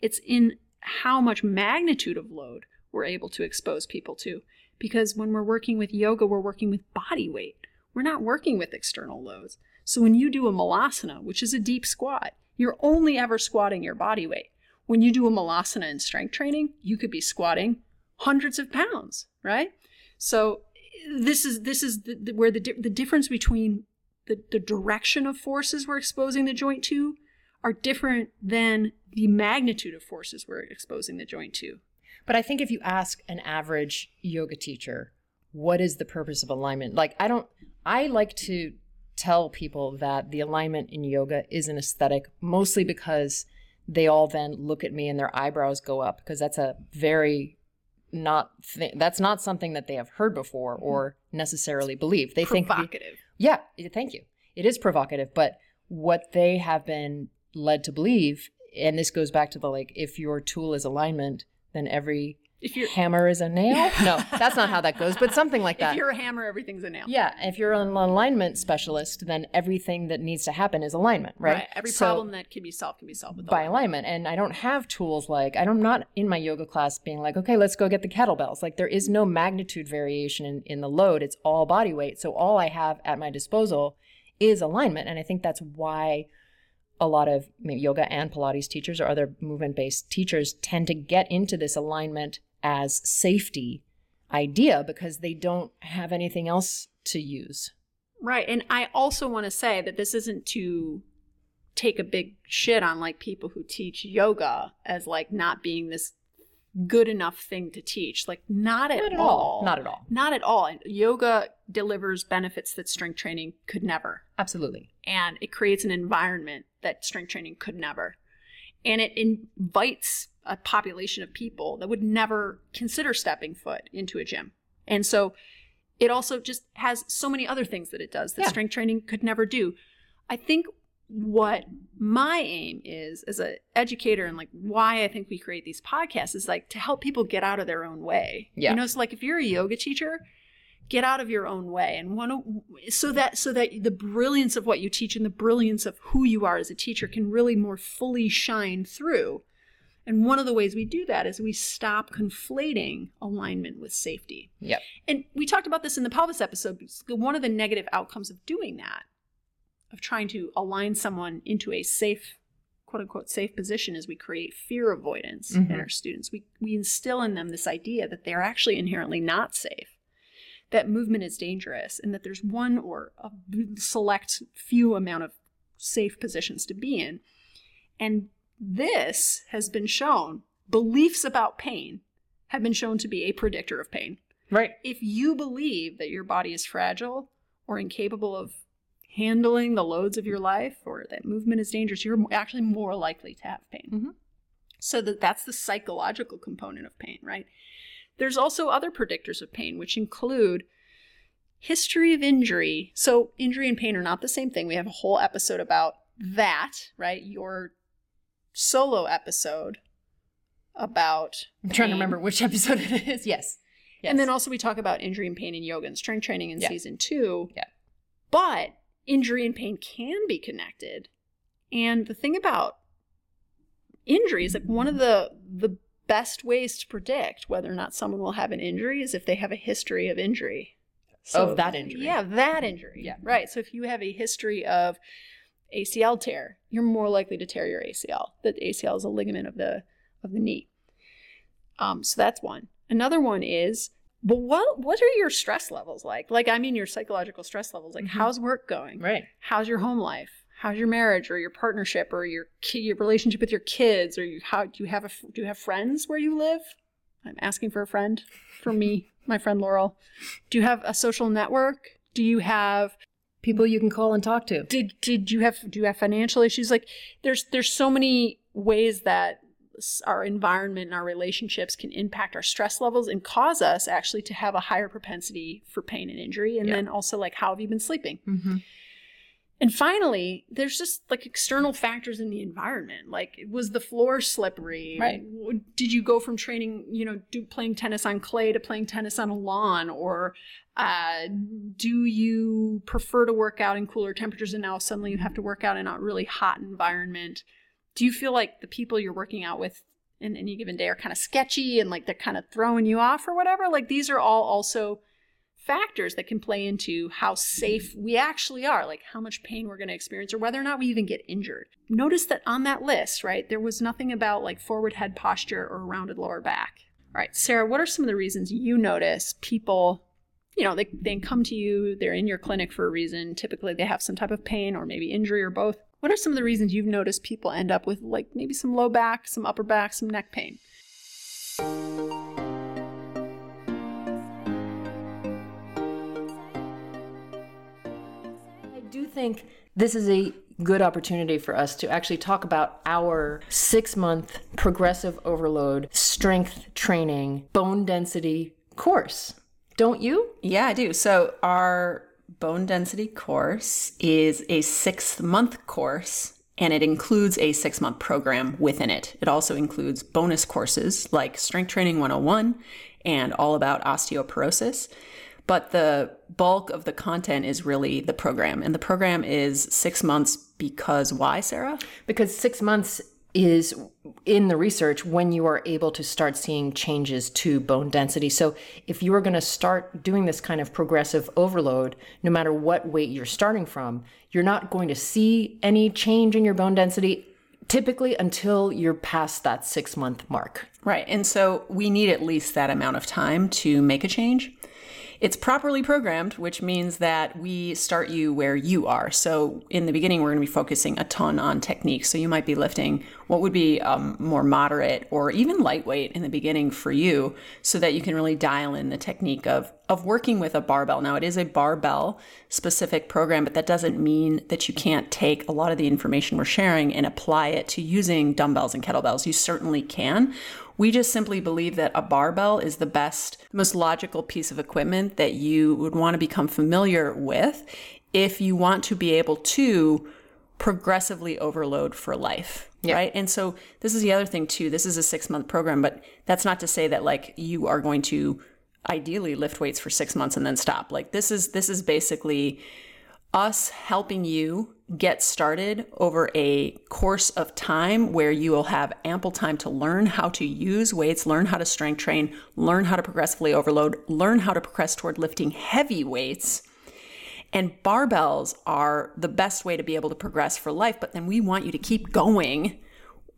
It's in how much magnitude of load we're able to expose people to. Because when we're working with yoga, we're working with body weight. We're not working with external loads. So when you do a malasana, which is a deep squat, you're only ever squatting your body weight. When you do a malasana in strength training, you could be squatting hundreds of pounds, right? So this is this is the, the, where the the difference between the, the direction of forces we're exposing the joint to are different than the magnitude of forces we're exposing the joint to. But I think if you ask an average yoga teacher, what is the purpose of alignment? Like I don't I like to tell people that the alignment in yoga is an aesthetic, mostly because they all then look at me and their eyebrows go up because that's a very not th- that's not something that they have heard before mm-hmm. or necessarily believe. They think provocative. yeah, thank you. It is provocative, but what they have been led to believe, and this goes back to the like, if your tool is alignment, then every If you're hammer is a nail. *laughs* no, that's not how that goes, but something like that. if you're a hammer, everything's a nail. Yeah, if you're an alignment specialist, then everything that needs to happen is alignment, right? Every So- problem that can be solved can be solved with by alignment. alignment. And I don't have tools like I'm not in my yoga class being like, okay, let's go get the kettlebells. Like there is no magnitude variation in, in the load. It's all body weight. So all I have at my disposal is alignment. And I think that's why a lot of yoga and Pilates teachers or other movement based teachers tend to get into this alignment as safety idea because they don't have anything else to use. Right. And I also want to say that this isn't to take a big shit on like people who teach yoga as like not being this good enough thing to teach. Like not at, Not at all. all. Not at all. Not at all. And yoga delivers benefits that strength training could never. Absolutely. And it creates an environment that strength training could never. And it invites a population of people that would never consider stepping foot into a gym. And so it also just has so many other things that it does that Yeah. strength training could never do. I think what my aim is as an educator and like why I think we create these podcasts is like to help people get out of their own way. Yeah. You know, so like if you're a yoga teacher, get out of your own way and one of- so that so that the brilliance of what you teach and the brilliance of who you are as a teacher can really more fully shine through. And one of the ways we do that is we stop conflating alignment with safety. Yep. And we talked about this in the pelvis episode. One of the negative outcomes of doing that, of trying to align someone into a safe, quote unquote, safe position, is we create fear avoidance in Mhm. our students. We, we instill in them this idea that they're actually inherently not safe, that movement is dangerous, and that there's one or a select few amount of safe positions to be in. And this has been shown, beliefs about pain have been shown to be a predictor of pain Right. if you believe that your body is fragile or incapable of handling the loads of your life or that movement is dangerous, you're actually more likely to have pain. Mhm. So that that's the psychological component of pain, right? There's also other predictors of pain, which include history of injury. So injury and pain are not the same thing. We have a whole episode about that, right? Your solo episode about I'm trying to remember which episode it is. *laughs* Yes. yes. and then also we talk about injury and pain in yoga and strength training in Yeah. season two. Yeah. But injury and pain can be connected. And the thing about injuries, like one of the the best ways to predict whether or not someone will have an injury is if they have a history of injury. Of that injury. Yeah, that injury. Yeah. Right. So if you have a history of ACL tear, you're more likely to tear your ACL. That ACL is a ligament of the of the knee. Um, so that's one. Another one is, but what what are your stress levels like? Like I mean your psychological stress levels. Like Mhm. how's work going? Right. How's your home life? How's your marriage or your partnership or your ki- your relationship with your kids or you, how do you have a do you have friends where you live? I'm asking for a friend for me, *laughs* my friend Laurel. Do you have a social network? Do you have People you can call and talk to. did did you have do you have financial issues like there's there's so many ways that our environment and our relationships can impact our stress levels and cause us actually to have a higher propensity for pain and injury and Yeah. then also like how have you been sleeping Mm-hmm. And finally there's just like external factors in the environment. Like was the floor slippery? Right. Did you go from training you know do playing tennis on clay to playing tennis on a lawn? Or uh, do you prefer to work out in cooler temperatures and now suddenly you have to work out in a really hot environment? Do you feel like the people you're working out with in any given day are kind of sketchy and like they're kind of throwing you off or whatever? Like these are all also factors that can play into how safe we actually are, like how much pain we're going to experience or whether or not we even get injured. Notice that on that list, right, there was nothing about like forward head posture or rounded lower back. All right, Sarah, what are some of the reasons you notice people, you know, they, they come to you, they're in your clinic for a reason. Typically, they have some type of pain or maybe injury or both. What are some of the reasons you've noticed people end up with like maybe some low back, some upper back, some neck pain? Think this is a good opportunity for us to actually talk about our six month progressive overload strength training bone density course. Don't you? Yeah, I do. So our bone density course is a six month course and it includes a six month program within it. It also includes bonus courses like Strength Training 101 and all about osteoporosis. But the bulk of the content is really the program. And the program is six months because why, Sarah? Because six months is in the research when you are able to start seeing changes to bone density. So if you are going to start doing this kind of progressive overload, no matter what weight you're starting from, you're not going to see any change in your bone density typically until you're past that six month mark. Right. And so we need at least that amount of time to make a change. It's properly programmed, which means that we start you where you are. So in the beginning, we're going to be focusing a ton on technique. So you might be lifting what would be um, more moderate or even lightweight in the beginning for you, so that you can really dial in the technique of of working with a barbell. Now it is a barbell specific program, but that doesn't mean that you can't take a lot of the information we're sharing and apply it to using dumbbells and kettlebells. You certainly can. We just simply believe that a barbell is the best, most logical piece of equipment that you would want to become familiar with if you want to be able to progressively overload for life. Right. And so this is the other thing too. This is a six month program, but that's not to say that like you are going to ideally lift weights for six months and then stop. Like this is this is basically us helping you get started over a course of time where you will have ample time to learn how to use weights, learn how to strength train, learn how to progressively overload, learn how to progress toward lifting heavy weights. And barbells are the best way to be able to progress for life, but then we want you to keep going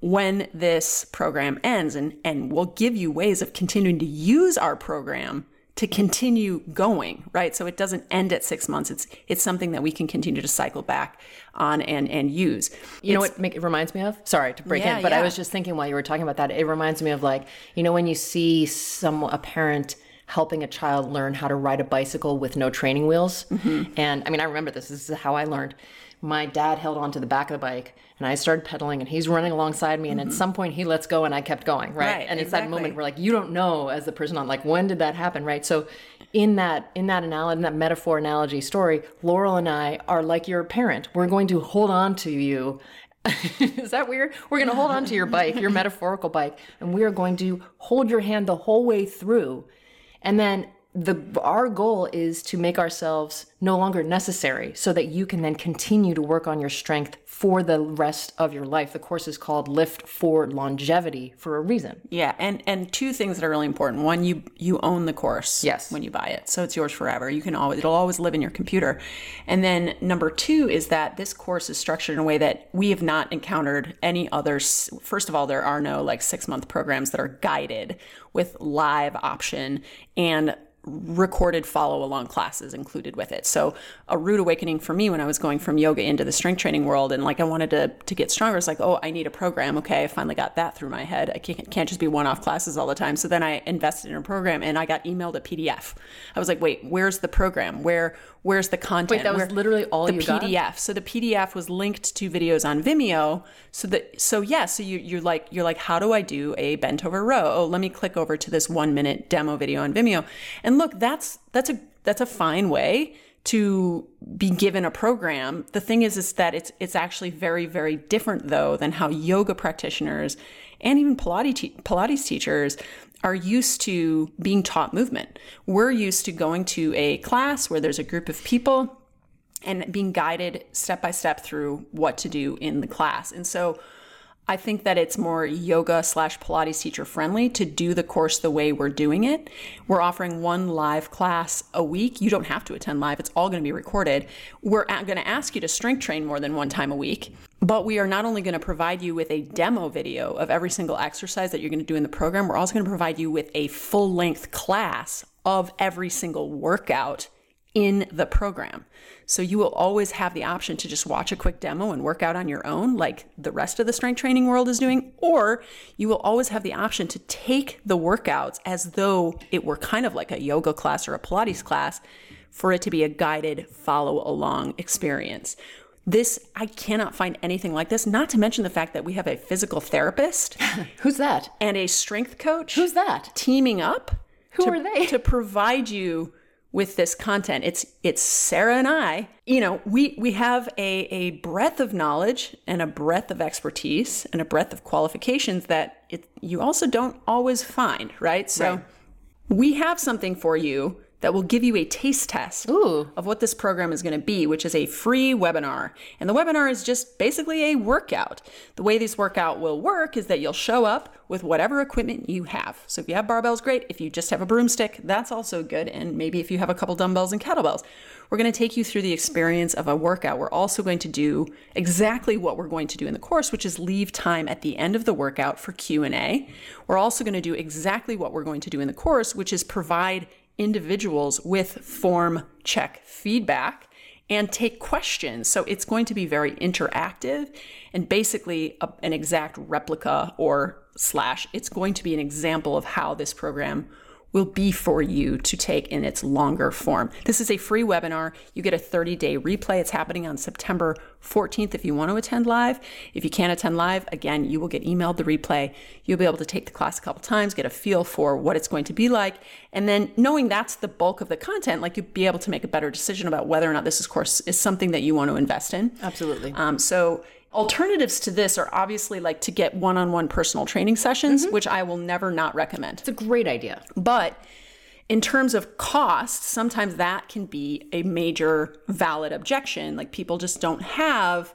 when this program ends and and we'll give you ways of continuing to use our program to continue going, right? So it doesn't end at 6 months. It's it's something that we can continue to cycle back on and and use. You know what make, it reminds me of? Sorry to break Yeah, in, but I was just thinking while you were talking about that, it reminds me of like, you know, when you see some a parent helping a child learn how to ride a bicycle with no training wheels. Mm-hmm. And I mean, I remember this. This is how I learned. My dad held onto the back of the bike and I started pedaling and he's running alongside me and at some point he lets go and I kept going, right? Mm-hmm. Right, and it's that moment where like you don't know as the person on like when did that happen, right? So in that in that analogy, in that metaphor analogy story, Laurel and I are like your parent. We're going to hold on to you *laughs* is that weird? We're going to hold on to your bike, your *laughs* metaphorical bike, and we are going to hold your hand the whole way through. And then the our goal is to make ourselves no longer necessary so that you can then continue to work on your strength for the rest of your life. The course is called Lift for Longevity for a reason. Yeah, and and two things that are really important. One, you you own the course Yes. when you buy it. So it's yours forever. You can always it'll always live in your computer. And then number 2 is that this course is structured in a way that we have not encountered any others. First of all, there are no like 6-month programs that are guided with live option and recorded follow along classes included with it. So a rude awakening for me when I was going from yoga into the strength training world and like I wanted to to get stronger it's like, "Oh, I need a program." Okay, I finally got that through my head. I can't, can't just be one-off classes all the time. So then I invested in a program and I got emailed a PDF. I was like, "Wait, where's the program? Where where's the content?" Wait, that was Where- literally all the you got? PDF. So the PDF was linked to videos on Vimeo. So that so yeah, so you you're like you're like, how do I do a bent over row? Oh, let me click over to this one minute demo video on Vimeo. And look, that's that's a that's a fine way to be given a program. The thing is is that it's it's actually very, very different though than how yoga practitioners and even Pilates, te- Pilates teachers are used to being taught movement. We're used to going to a class where there's a group of people and being guided step by step through what to do in the class. And so I think that it's more yoga slash Pilates teacher friendly to do the course the way we're doing it. We're offering one live class a week. You don't have to attend live, it's all going to be recorded. We're going to ask you to strength train more than one time a week, but we are not only going to provide you with a demo video of every single exercise that you're going to do in the program, we're also going to provide you with a full length class of every single workout in the program. So you will always have the option to just watch a quick demo and work out on your own, like the rest of the strength training world is doing, or you will always have the option to take the workouts as though it were kind of like a yoga class or a Pilates class for it to be a guided follow along experience. This, I cannot find anything like this, not to mention the fact that we have a physical therapist *laughs* Who's that? and a strength coach Who's that? teaming up Who to, are they? to provide you with this content. It's it's sarah and i. You know we we have a a breadth of knowledge and a breadth of expertise and a breadth of qualifications that it you also don't always find right? So Right. we have something for you that will give you a taste test Ooh. of what this program is going to be, which is a free webinar. And the webinar is just basically a workout. The way this workout will work is that you'll show up with whatever equipment you have. So if you have barbells, great. If you just have a broomstick, that's also good. And maybe if you have a couple dumbbells and kettlebells, we're going to take you through the experience of a workout. We're also going to do exactly what we're going to do in the course, which is leave time at the end of the workout for Q&A. We're also going to do exactly what we're going to do in the course, which is provide individuals with form check feedback and take questions. So it's going to be very interactive and basically a, an exact replica or slash. It's going to be an example of how this program will be for you to take in its longer form. This is a free webinar. You get a 30 day replay. It's happening on September 14th if you want to attend live. If you can't attend live, again, you will get emailed the replay. You'll be able to take the class a couple times, get a feel for what it's going to be like. And then knowing that's the bulk of the content, like you'll be able to make a better decision about whether or not this is course is something that you want to invest in. Absolutely. Um, so alternatives to this are obviously like to get one-on-one personal training sessions, mm-hmm. which I will never not recommend. It's a great idea. But in terms of cost, sometimes that can be a major valid objection. Like people just don't have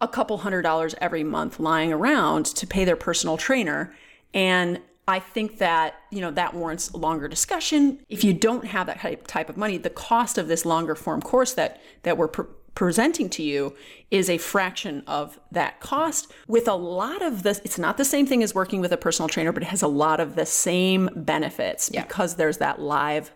a couple hundred dollars every month lying around to pay their personal trainer. And I think that, you know, that warrants a longer discussion. If you don't have that type, type of money, the cost of this longer form course that that we're pr- presenting to you is a fraction of that cost with a lot of this it's not the same thing as working with a personal trainer but it has a lot of the same benefits because there's that live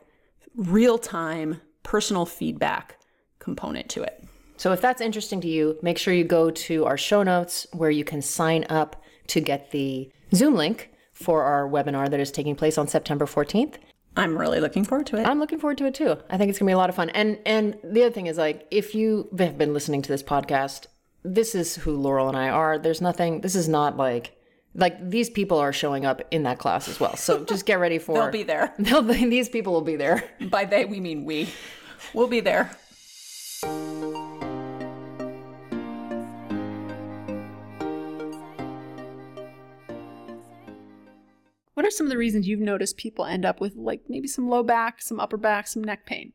real-time personal feedback component to it So if that's interesting to you, make sure you go to our show notes where you can sign up to get the Zoom link for our webinar that is taking place on September 14th. I'm really looking forward to it I'm looking forward to it too. I think it's gonna be a lot of fun. And and the other thing is like if you have been listening to this podcast, this is who Laurel and I are. There's nothing. This is not like like these people are showing up in that class as well. So just get ready *laughs* for. they'll be there *laughs* They'll be, these people will be there. by they we mean we we'll be there What are some of the reasons you've noticed people end up with like maybe some low back, some upper back, some neck pain?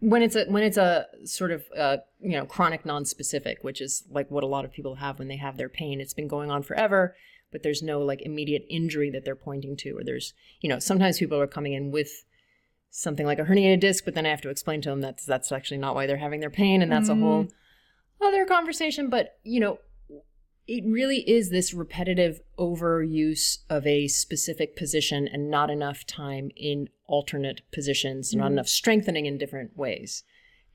when it's a when it's a sort of uh, you know chronic non-specific which is like what a lot of people have when they have their pain. It's been going on forever but there's no like immediate injury that they're pointing to or there's you know sometimes people are coming in with something like a herniated disc but then i have to explain to them that that's actually not why they're having their pain and that's a whole other conversation. But you know it really is this repetitive overuse of a specific position and not enough time in alternate positions, not enough strengthening in different ways.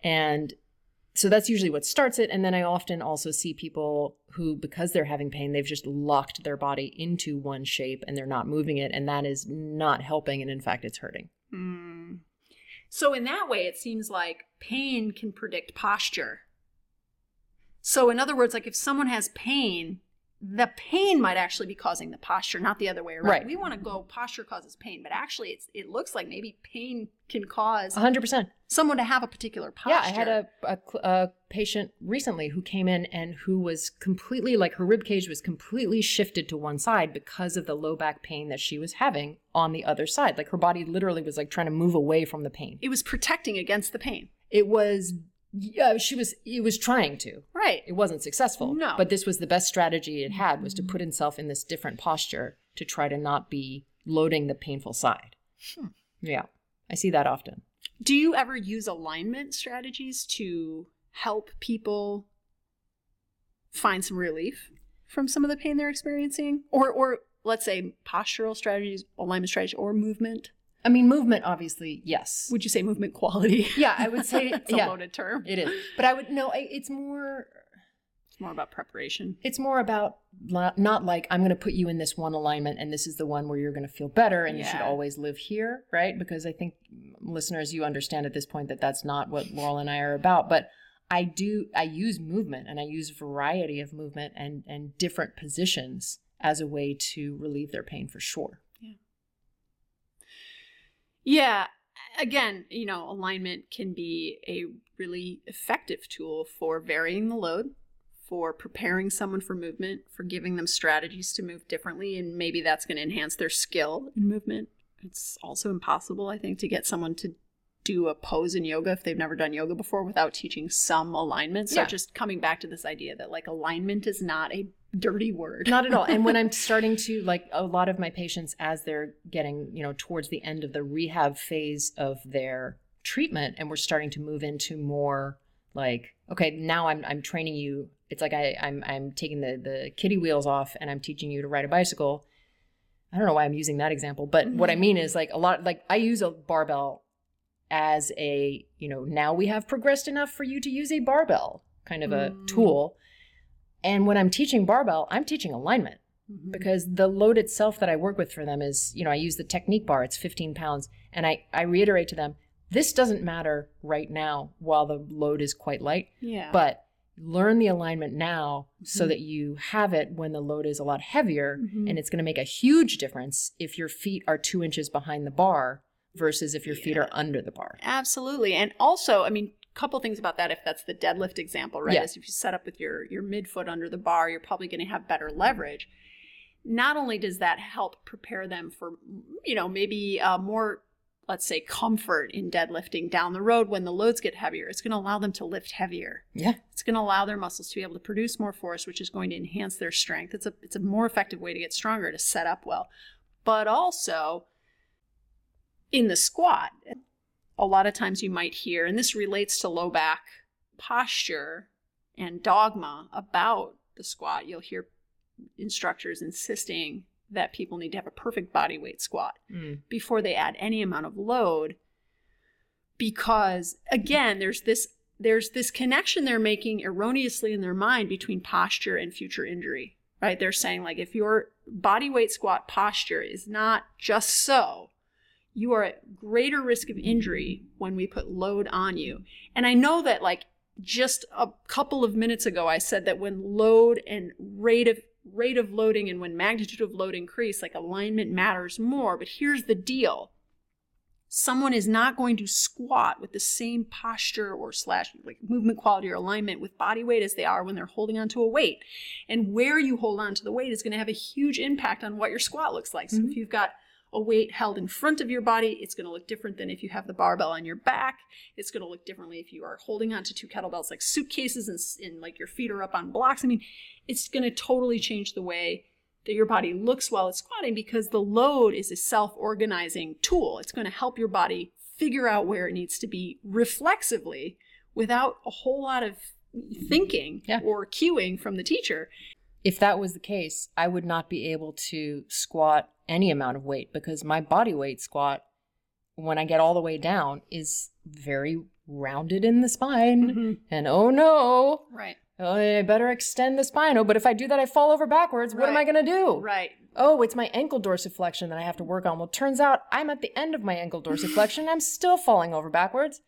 And so that's usually what starts it. And then I often also see people who, because they're having pain, they've just locked their body into one shape and they're not moving it. And that is not helping. And in fact, it's hurting. Mm. So, in that way, it seems like pain can predict posture. So, in other words, like if someone has pain, the pain might actually be causing the posture, not the other way around. Right. We want to go posture causes pain, but actually, it's it looks like maybe pain can cause 100%. someone to have a particular posture. Yeah, I had a, a, a patient recently who came in and who was completely like her rib cage was completely shifted to one side because of the low back pain that she was having on the other side. Like her body literally was like trying to move away from the pain. It was protecting against the pain. It was yeah, she was it was trying to. Right. It wasn't successful. No. But this was the best strategy it had was to mm-hmm. put himself in this different posture to try to not be loading the painful side. Hmm. Yeah. I see that often. Do you ever use alignment strategies to help people find some relief from some of the pain they're experiencing? Or or let's say postural strategies, alignment strategies, or movement? I mean movement obviously, yes. Would you say movement quality? Yeah, I would say *laughs* it's a loaded term. It is. But I would no, I, it's more It's more about preparation. it's more about not like I'm going to put you in this one alignment and this is the one where you're going to feel better and you should always live here, right? Because I think listeners you understand at this point that that's not what Laurel and I are about, but I do I use movement and I use variety of movement and and different positions as a way to relieve their pain for sure. Yeah. Again, you know, alignment can be a really effective tool for varying the load, for preparing someone for movement, for giving them strategies to move differently, and maybe that's going to enhance their skill in movement. It's also impossible, I think, to get someone to do a pose in yoga if they've never done yoga before without teaching some alignment. So Yeah. just coming back to this idea that like alignment is not a dirty word. Not at all. And when *laughs* I'm starting to like a lot of my patients as they're getting, you know, towards the end of the rehab phase of their treatment and we're starting to move into more like okay, now I'm I'm training you. It's like I I'm I'm taking the the kiddie wheels off and I'm teaching you to ride a bicycle. I don't know why I'm using that example, but what I mean is like a lot like I use a barbell as a, you know, now we have progressed enough for you to use a barbell kind of a Mm. tool. And when I'm teaching barbell, I'm teaching alignment Mhm. because the load itself that I work with for them is, you know, I use the technique bar, it's 15 pounds. And I, I reiterate to them, this doesn't matter right now while the load is quite light, yeah. but learn the alignment now so Mhm. that you have it when the load is a lot heavier. Mhm. And it's going to make a huge difference if your feet are two inches behind the bar versus if your feet Yeah. are under the bar. Absolutely. And also, I mean, couple things about that if that's the deadlift example, right? Yeah. Is if you set up with your your midfoot under the bar, you're probably going to have better leverage. Not only does that help prepare them for, you know, maybe uh, more, let's say, comfort in deadlifting down the road when the loads get heavier, it's going to allow them to lift heavier. Yeah. It's going to allow their muscles to be able to produce more force, which is going to enhance their strength. It's a it's a more effective way to get stronger to set up well. But also in the squat, a lot of times you might hear, and this relates to low back posture and dogma about the squat. You'll hear instructors insisting that people need to have a perfect body weight squat Mm. before they add any amount of load because again there's this there's this connection they're making erroneously in their mind between posture and future injury right they're saying like if your body weight squat posture is not just so you are at greater risk of injury when we put load on you. And i know that like just a couple of minutes ago i said that when load and rate of rate of loading and when magnitude of load increase like alignment matters more. But here's the deal. Someone is not going to squat with the same posture or slash like movement quality or alignment with body weight as they are when they're holding onto a weight. And where you hold on to the weight is going to have a huge impact on what your squat looks like. So if mm-hmm. you've got a weight held in front of your body. It's going to look different than if you have the barbell on your back. It's going to look differently if you are holding onto two kettlebells like suitcases and, and like your feet are up on blocks. I mean, it's going to totally change the way that your body looks while it's squatting because the load is a self organizing tool. It's going to help your body figure out where it needs to be reflexively without a whole lot of thinking Yeah. or cueing from the teacher. If that was the case, I would not be able to squat any amount of weight because my body weight squat, when I get all the way down, is very rounded in the spine. And oh no, Right. oh, I better extend the spine. Oh, but if I do that, I fall over backwards. What am I going to do? Right. Oh, it's my ankle dorsiflexion that I have to work on. Well, turns out I'm at the end of my ankle dorsiflexion. I'm still falling over backwards.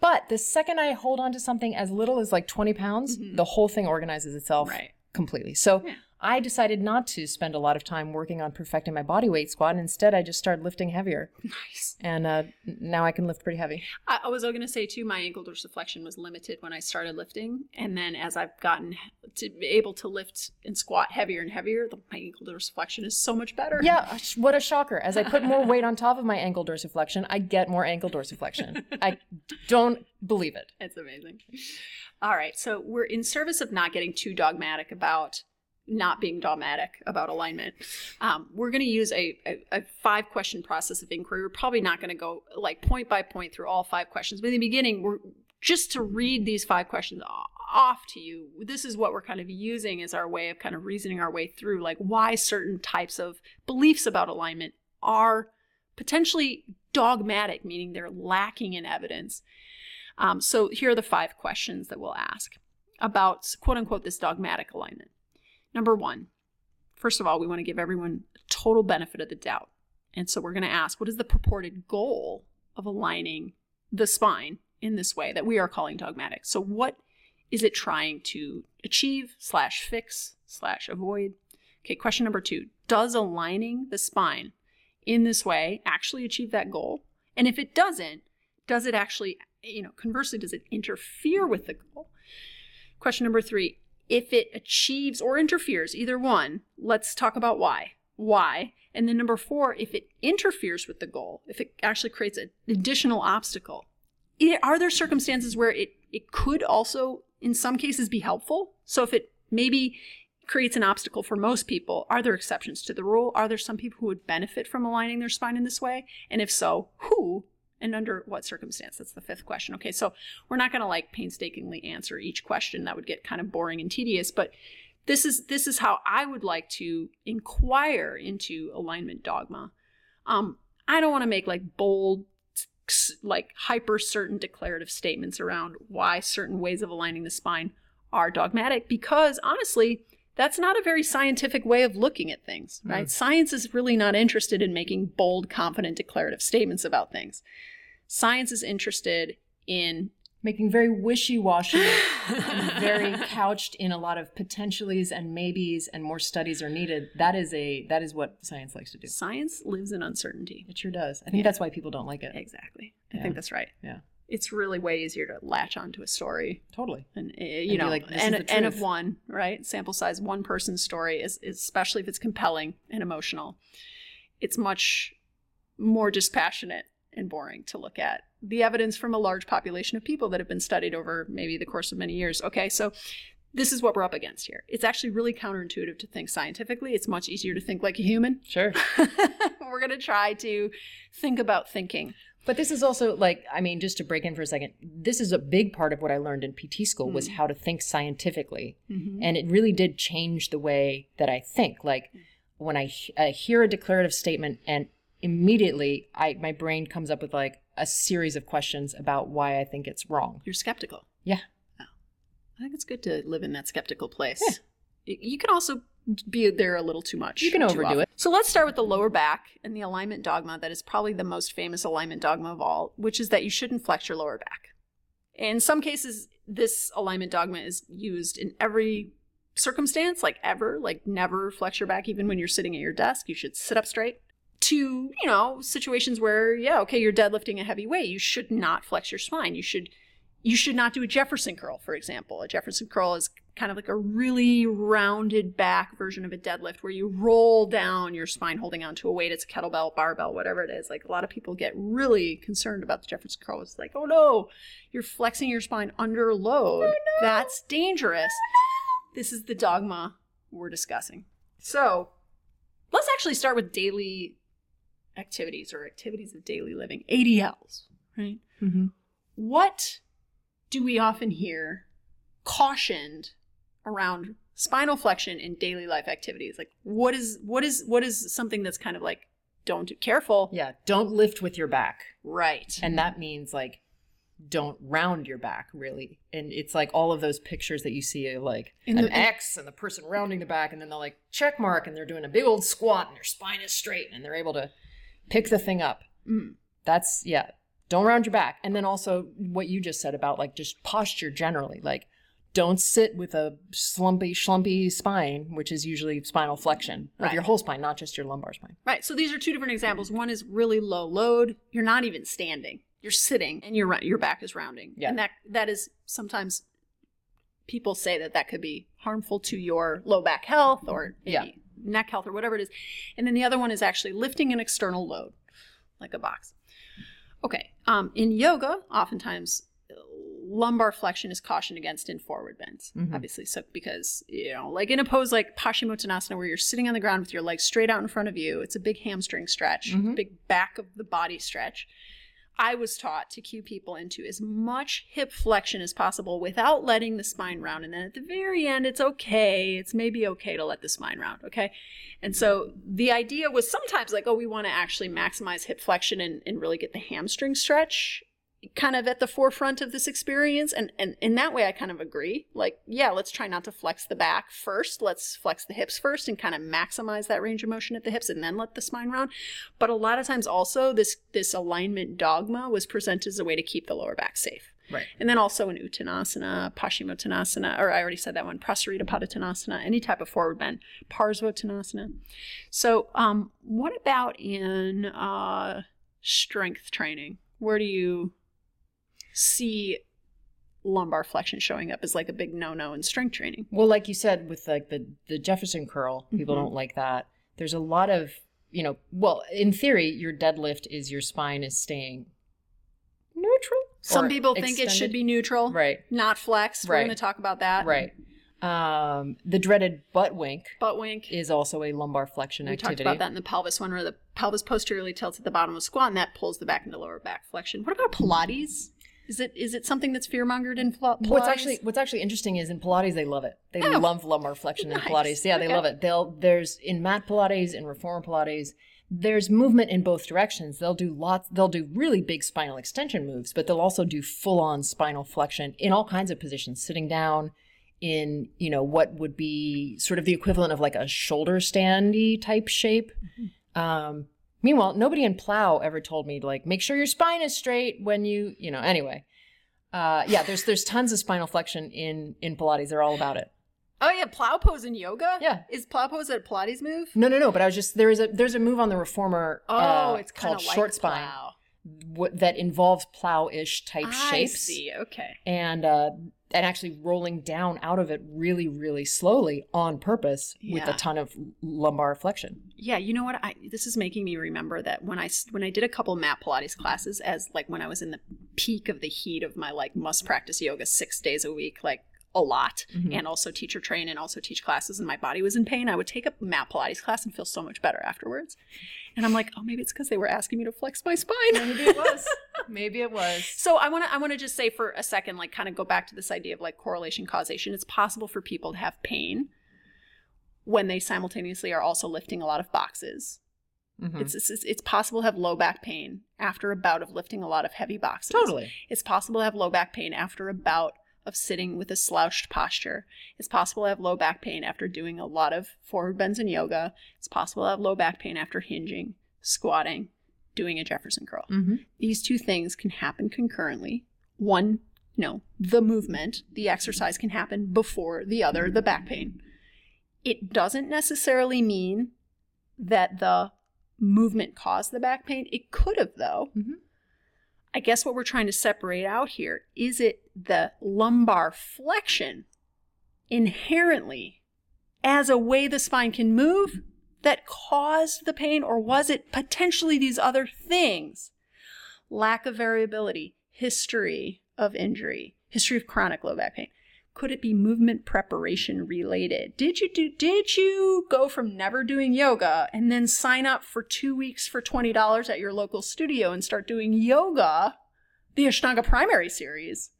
But the second I hold on to something as little as like 20 pounds, the whole thing organizes itself Mm-hmm. Right. completely. So Yeah. I decided not to spend a lot of time working on perfecting my body weight squat. And instead, I just started lifting heavier. Nice. And uh, now I can lift pretty heavy. I, I was going to say too, my ankle dorsiflexion was limited when I started lifting, and then as I've gotten to be able to lift and squat heavier and heavier, the, my ankle dorsiflexion is so much better. Yeah, what a shocker. As I put more weight on top of my ankle dorsiflexion, I get more ankle dorsiflexion. I don't believe it. It's amazing. All right, so we're in service of not getting too dogmatic about not being dogmatic about alignment. Um, we're going to use a, a, a five question process of inquiry. We're probably not going to go like point by point through all five questions, but in the beginning, we're just to read these five questions off to you. This is what we're kind of using as our way of kind of reasoning our way through, like why certain types of beliefs about alignment are potentially dogmatic, meaning they're lacking in evidence. Um, so here are the five questions that we'll ask about quote unquote this dogmatic alignment. Number one, first of all, we want to give everyone total benefit of the doubt. And so we're going to ask what is the purported goal of aligning the spine in this way that we are calling dogmatic? So, what is it trying to achieve, slash, fix, slash, avoid? Okay, question number two Does aligning the spine in this way actually achieve that goal? And if it doesn't, does it actually, you know, conversely, does it interfere with the goal? Question number three if it achieves or interferes, either one, let's talk about why. Why? And then number four, if it interferes with the goal, if it actually creates an additional obstacle, i- are there circumstances where it, it could also, in some cases, be helpful? So if it maybe creates an obstacle for most people, are there exceptions to the rule? Are there some people who would benefit from aligning their spine in this way? And if so, who? And under what circumstance? That's the fifth question. Okay, so we're not going to like painstakingly answer each question. That would get kind of boring and tedious, but this is this is how I would like to inquire into alignment dogma. Um, I don't want to make like bold, like hyper certain declarative statements around why certain ways of aligning the spine are dogmatic because honestly, that's not a very scientific way of looking at things, right? Science is really not interested in making bold, confident, declarative statements about things. Science is interested in Making very wishy washy *laughs* and very couched in a lot of potentialities and maybes and more studies are needed. That is a that is what science likes to do. science lives in uncertainty. It sure does. I think that's why people don't like it. Exactly. I think that's right. Yeah. It's really way easier to latch onto a story Totally. and uh, you And know like, "This is n, the n of one right sample size one person's story is, is especially if it's compelling and emotional it's much more dispassionate and boring to look at. The evidence from a large population of people that have been studied over maybe the course of many years. Okay so this is what we're up against here. It's actually really counterintuitive to think scientifically. It's much easier to think like a human. Sure. *laughs* we're going to try to think about thinking. But this is also like, I mean, just to break in for a second, this is a big part of what I learned in PT school was mm. how to think scientifically. Mm-hmm. And it really did change the way that I think. Like when I, I hear a declarative statement and immediately I my brain comes up with like a series of questions about why I think it's wrong. you're skeptical Yeah. Oh. I think it's good to live in that skeptical place. Y- You can also be there a little too much. You can overdo often. it. So let's start with the lower back and the alignment dogma that is probably the most famous alignment dogma of all, which is that you shouldn't flex your lower back. In some cases, this alignment dogma is used in every circumstance, like ever, like never flex your back even when you're sitting at your desk. You should sit up straight. To, you know, situations where, yeah, okay, you're deadlifting a heavy weight, you should not flex your spine. You should you should not do a Jefferson curl, for example. A Jefferson curl is kind of like a really rounded back version of a deadlift where you roll down your spine holding onto a weight. It's a kettlebell, barbell, whatever it is. Like a lot of people get really concerned about the Jefferson curl. It's like, oh no, you're flexing your spine under load. Oh, no. That's dangerous. This is the dogma we're discussing. So let's actually start with daily activities or activities of daily living, ADLs, right? Mm-hmm. What do we often hear cautioned around spinal flexion in daily life activities? Like what is what is what is something that's kind of like don't do careful. Yeah, don't lift with your back. Right. And that means like don't round your back really. And it's like all of those pictures that you see like In an the- X and the person rounding the back and then they're like check mark and they're doing a big old squat and their spine is straight and they're able to pick the thing up. Mm. That's yeah. Don't round your back. And then also what you just said about like just posture generally. Like don't sit with a slumpy, schlumpy spine, which is usually spinal flexion of Right. your whole spine, not just your lumbar spine. Right. So these are two different examples. One is really low load. You're not even standing. You're sitting, and your your back is rounding. Yeah. And that that is sometimes people say that that could be harmful to your low back health or Yeah. Neck health or whatever it is. And then the other one is actually lifting an external load, like a box. Okay. Um, in yoga, oftentimes lumbar flexion is cautioned against in forward bends, Mhm. obviously. So because you know, like in a pose like Paschimottanasana, where you're sitting on the ground with your legs straight out in front of you, it's a big hamstring stretch, Mhm. big back of the body stretch. I was taught to cue people into as much hip flexion as possible without letting the spine round. And then at the very end, it's okay. It's maybe okay to let the spine round. Okay. And so the idea was sometimes like, oh, we want to actually maximize hip flexion and, and really get the hamstring stretch kind of at the forefront of this experience. And, and in that way, I kind of agree. Like, yeah, let's try not to flex the back first. Let's flex the hips first and kind of maximize that range of motion at the hips and then let the spine round. But a lot of times also this, this alignment dogma was presented as a way to keep the lower back safe. Right. And then also in Uttanasana, Paschimottanasana, or I already said that one, Prasarita Padottanasana, any type of forward bend, Parsvottanasana. So, um, what about in uh, strength training? Where do you see lumbar flexion showing up as like a big no-no in strength training? Well, like you said, with like the the Jefferson curl, people Mhm. don't like that. There's a lot of you know. Well, in theory, your deadlift is your spine is staying neutral. Some people think it should be neutral, right, not flex. Right. We're going to talk about that. right. Um, the dreaded butt wink Butt wink. is also a lumbar flexion We activity. talked about that in the pelvis one, where the pelvis posteriorly tilts at the bottom of squat, and that pulls the back into lower back flexion. What about Pilates? Is it is it something that's fear mongered in Pilates? What's actually what's actually interesting is in Pilates they love it. They Oh. love lumbar flexion in *laughs* Pilates. Yeah, they Okay. love it. They'll there's in mat Pilates and reformer Pilates. There's movement in both directions. They'll do lots. They'll do really big spinal extension moves, but they'll also do full on spinal flexion in all kinds of positions, sitting down in you know what would be sort of the equivalent of like a shoulder standy type shape. Um, meanwhile, nobody in plow ever told me like make sure your spine is straight when you you know anyway. Uh, yeah, there's there's tons of spinal flexion in in Pilates. They're all about it. oh yeah, plow pose in yoga. Yeah. is plow pose a Pilates move? No, no, no. But I was just there is a there's a move on the reformer. Oh, uh, it's kind called of like short spine plow. wh- that involves plow-ish type I shapes. see. Okay. and uh, and actually rolling down out of it really, really slowly on purpose with a ton of lumbar flexion. Yeah, you know what? I this is making me remember that when I when I did a couple mat Pilates classes, as like when I was in the peak of the heat of my like must practice yoga six days a week, like a lot, Mhm. and also teacher train and also teach classes, and my body was in pain. I would take a mat Pilates class and feel so much better afterwards. And I'm like, oh, maybe it's because they were asking me to flex my spine. Maybe it was. *laughs* Maybe it was. So I want to I want to just say for a second, like kind of go back to this idea of like correlation causation. It's possible for people to have pain when they simultaneously are also lifting a lot of boxes. Mhm. It's, it's it's possible to have low back pain after a bout of lifting a lot of heavy boxes. totally. It's possible to have low back pain after a bout of sitting with a slouched posture. It's possible to have low back pain after doing a lot of forward bends in yoga. It's possible to have low back pain after hinging, squatting, doing a Jefferson curl Mm-hmm. these two things can happen concurrently. One, you know, the movement, the exercise can happen before the other, the back pain. It doesn't necessarily mean that the movement caused the back pain. It could have, though. Mhm. I guess what we're trying to separate out here is it the lumbar flexion inherently as a way the spine can move that caused the pain, or was it potentially these other things? Lack of variability, history of injury, history of chronic low back pain. Could it be movement preparation related? Did you do did you go from never doing yoga and then sign up for 2 weeks for $20 at your local studio and start doing yoga, the Ashtanga primary series,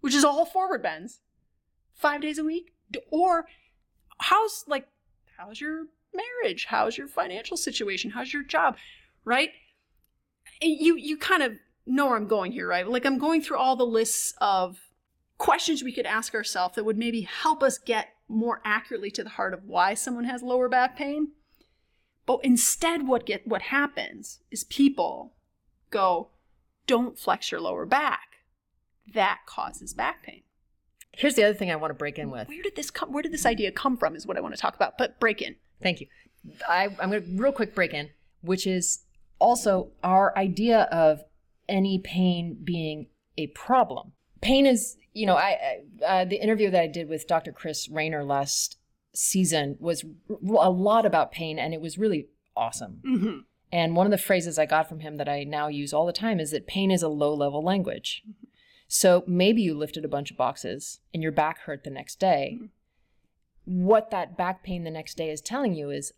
which is all forward bends, 5 days a week? Or how's like how's your marriage? How's your financial situation? How's your job? Right? You you kind of know where I'm going here, right? Like I'm going through all the lists of questions we could ask ourselves that would maybe help us get more accurately to the heart of why someone has lower back pain. But instead what get what happens is people go, don't flex your lower back. That causes back pain. Here's the other thing I want to break in with. Where did this come where did this idea come from is what I want to talk about. But break in. Thank you. I, I'm going to real quick break in, which is also our idea of any pain being a problem. Pain is, you know, I, uh, the interview that I did with Dr. Chris Rayner last season was r- a lot about pain, and it was really awesome. Mm-hmm. And one of the phrases I got from him that I now use all the time is that pain is a low level language. So maybe you lifted a bunch of boxes and your back hurt the next day. What that back pain the next day is telling you is,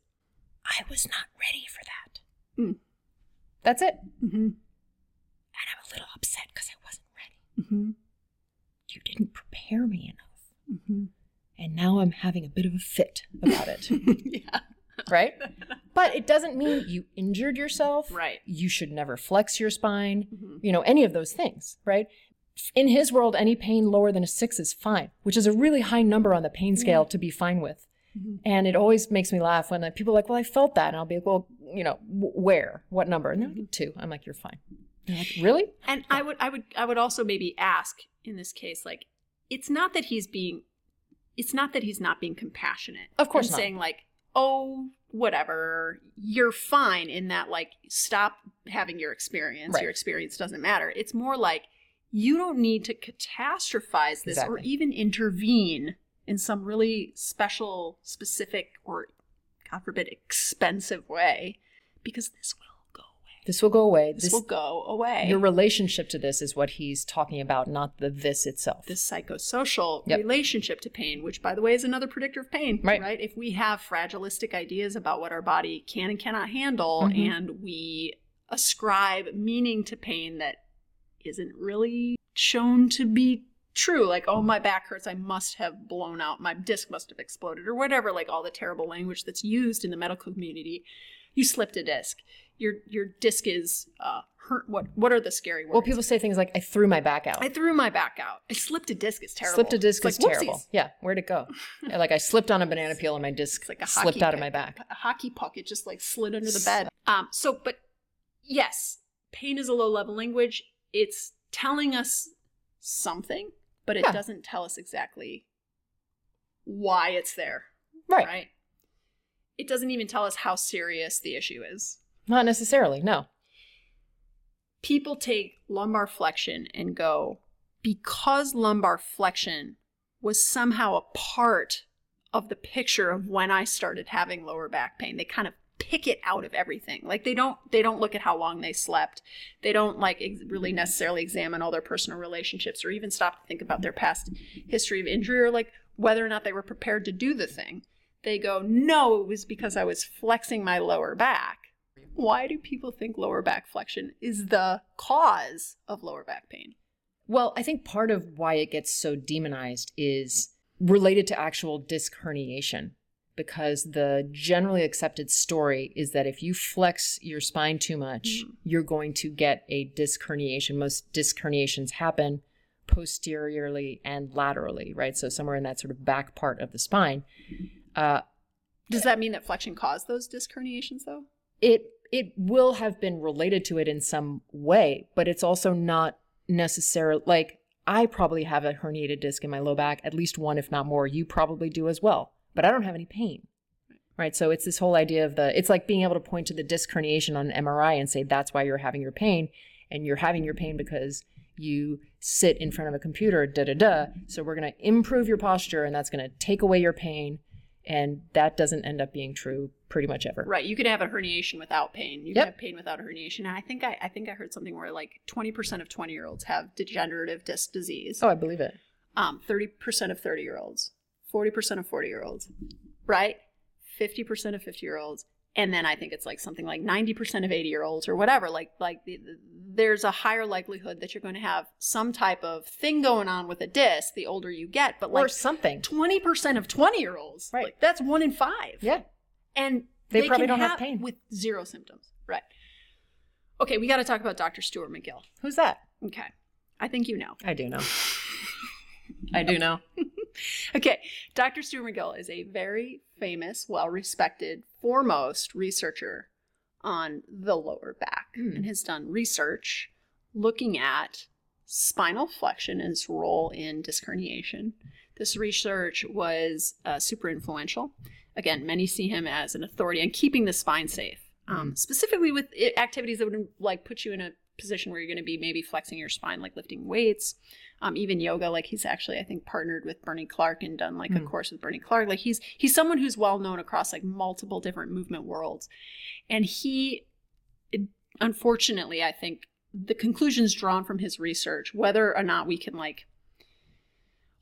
I was not ready for that. Mm. That's it. Mm-hmm. And I'm a little upset because I wasn't ready. Mm-hmm. Didn't prepare me enough. Mm-hmm. And now I'm having a bit of a fit about it. *laughs* yeah. right? But it doesn't mean you injured yourself. Right. You should never flex your spine, Mhm. you know, any of those things, right? In his world, any pain lower than a six is fine, which is a really high number on the pain scale to be fine with. Mhm. And it always makes me laugh when people are like, well, I felt that. And I'll be like, well, you know, w- where? What number? And they're like, two. I'm like, you're fine. Like, really? And I would I would I would also maybe ask in this case, like, it's not that he's being it's not that he's not being compassionate. Of course and not. saying like, oh, whatever, you're fine in that like stop having your experience. Right. Your experience doesn't matter. It's more like you don't need to catastrophize this or even intervene in some really special, specific, or God forbid, expensive way because this will. This will go away. This, This, will go away. your relationship to this is what he's talking about, not the this itself. this psychosocial Yep. relationship to pain, which by the way is another predictor of pain, Right. right? If we have fragilistic ideas about what our body can and cannot handle Mhm. and we ascribe meaning to pain that isn't really shown to be true, like, oh, my back hurts, I must have blown out, my disc must have exploded, or whatever, like all the terrible language that's used in the medical community. You slipped a disc. Your your disc is uh hurt what what are the scary words? well, people say things like, I threw my back out. I threw my back out. I slipped a disc. It's terrible. Slipped a disc It's is like, terrible. whoopsies. Yeah, where'd it go? *laughs* Like I slipped on a banana peel and my disc It's like a slipped out of my back. A hockey puck. It just like slid under the bed. Um. So, but yes, pain is a low level language. It's telling us something, but it Yeah. doesn't tell us exactly why it's there. Right. Right. It doesn't even tell us how serious the issue is. Not necessarily, no. people take lumbar flexion and go, because lumbar flexion was somehow a part of the picture of when I started having lower back pain, they kind of pick it out of everything. Like they don't they don't look at how long they slept. They don't like ex- really necessarily examine all their personal relationships or even stop to think about their past history of injury or like whether or not they were prepared to do the thing. They go, "No, it was because I was flexing my lower back." Why do people think lower back flexion is the cause of lower back pain? Well, I think part of why it gets so demonized is related to actual disc herniation because the generally accepted story is that if you flex your spine too much, Mhm. you're going to get a disc herniation. Most disc herniations happen posteriorly and laterally, right? So somewhere in that sort of back part of the spine. Uh, Does that mean that flexion caused those disc herniations though? it it will have been related to it in some way, but it's also not necessarily like I probably have a herniated disc in my low back, at least one, if not more. You probably do as well, but I don't have any pain. Right. So it's this whole idea of the, it's like being able to point to the disc herniation on an MRI and say that's why you're having your pain. And you're having your pain because you sit in front of a computer, da da da. So we're going to improve your posture and that's going to take away your pain. And that doesn't end up being true pretty much ever. Right. You could have a herniation without pain. You Yep. can have pain without a herniation. And I think I, I think I heard something where like 20% of 20 year olds have degenerative disc disease. Oh, I believe it. Um, 30% of 30 year olds, 40% of 40 year olds, right? 50% of 50 year olds. And then I think it's like something like 90% of 80 year olds or whatever. Like, like the, the- there's a higher likelihood that you're going to have some type of thing going on with a disc the older you get. But or like something. 20% of 20 year olds, Right. like that's one in five Yeah. and They probably can don't have pain. with zero symptoms. Right. Okay, we got to talk about Dr. Stuart McGill. Who's that? Okay, I think you know. I do know. *laughs* I do know. *laughs* Okay, Dr. Stuart McGill is a very famous, well-respected, foremost researcher on the lower back, Hmm. and has done research looking at spinal flexion and its role in disc herniation. This research was uh, super influential. Again, many see him as an authority on keeping the spine safe, um, specifically with activities that would like put you in a position where you're going to be maybe flexing your spine, like lifting weights, um, even yoga. Like he's actually, I think, partnered with Bernie Clark and done like a Hmm. course with Bernie Clark. Like he's he's someone who's well known across like multiple different movement worlds, and he, unfortunately, I think the conclusions drawn from his research, whether or not we can like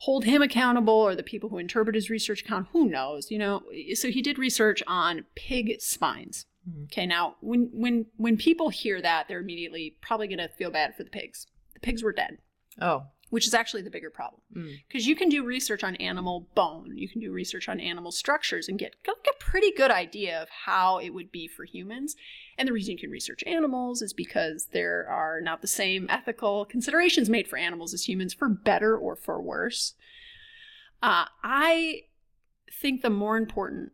hold him accountable or the people who interpret his research account, who knows, you know? So he did research on pig spines. Okay, now when when when people hear that, they're immediately probably going to feel bad for the pigs. The pigs were dead, Oh. which is actually the bigger problem. Mm. Because you can do research on animal bone, you can do research on animal structures and get like a pretty good idea of how it would be for humans. And the reason you can research animals is because there are not the same ethical considerations made for animals as humans, for better or for worse. Uh, I think the more important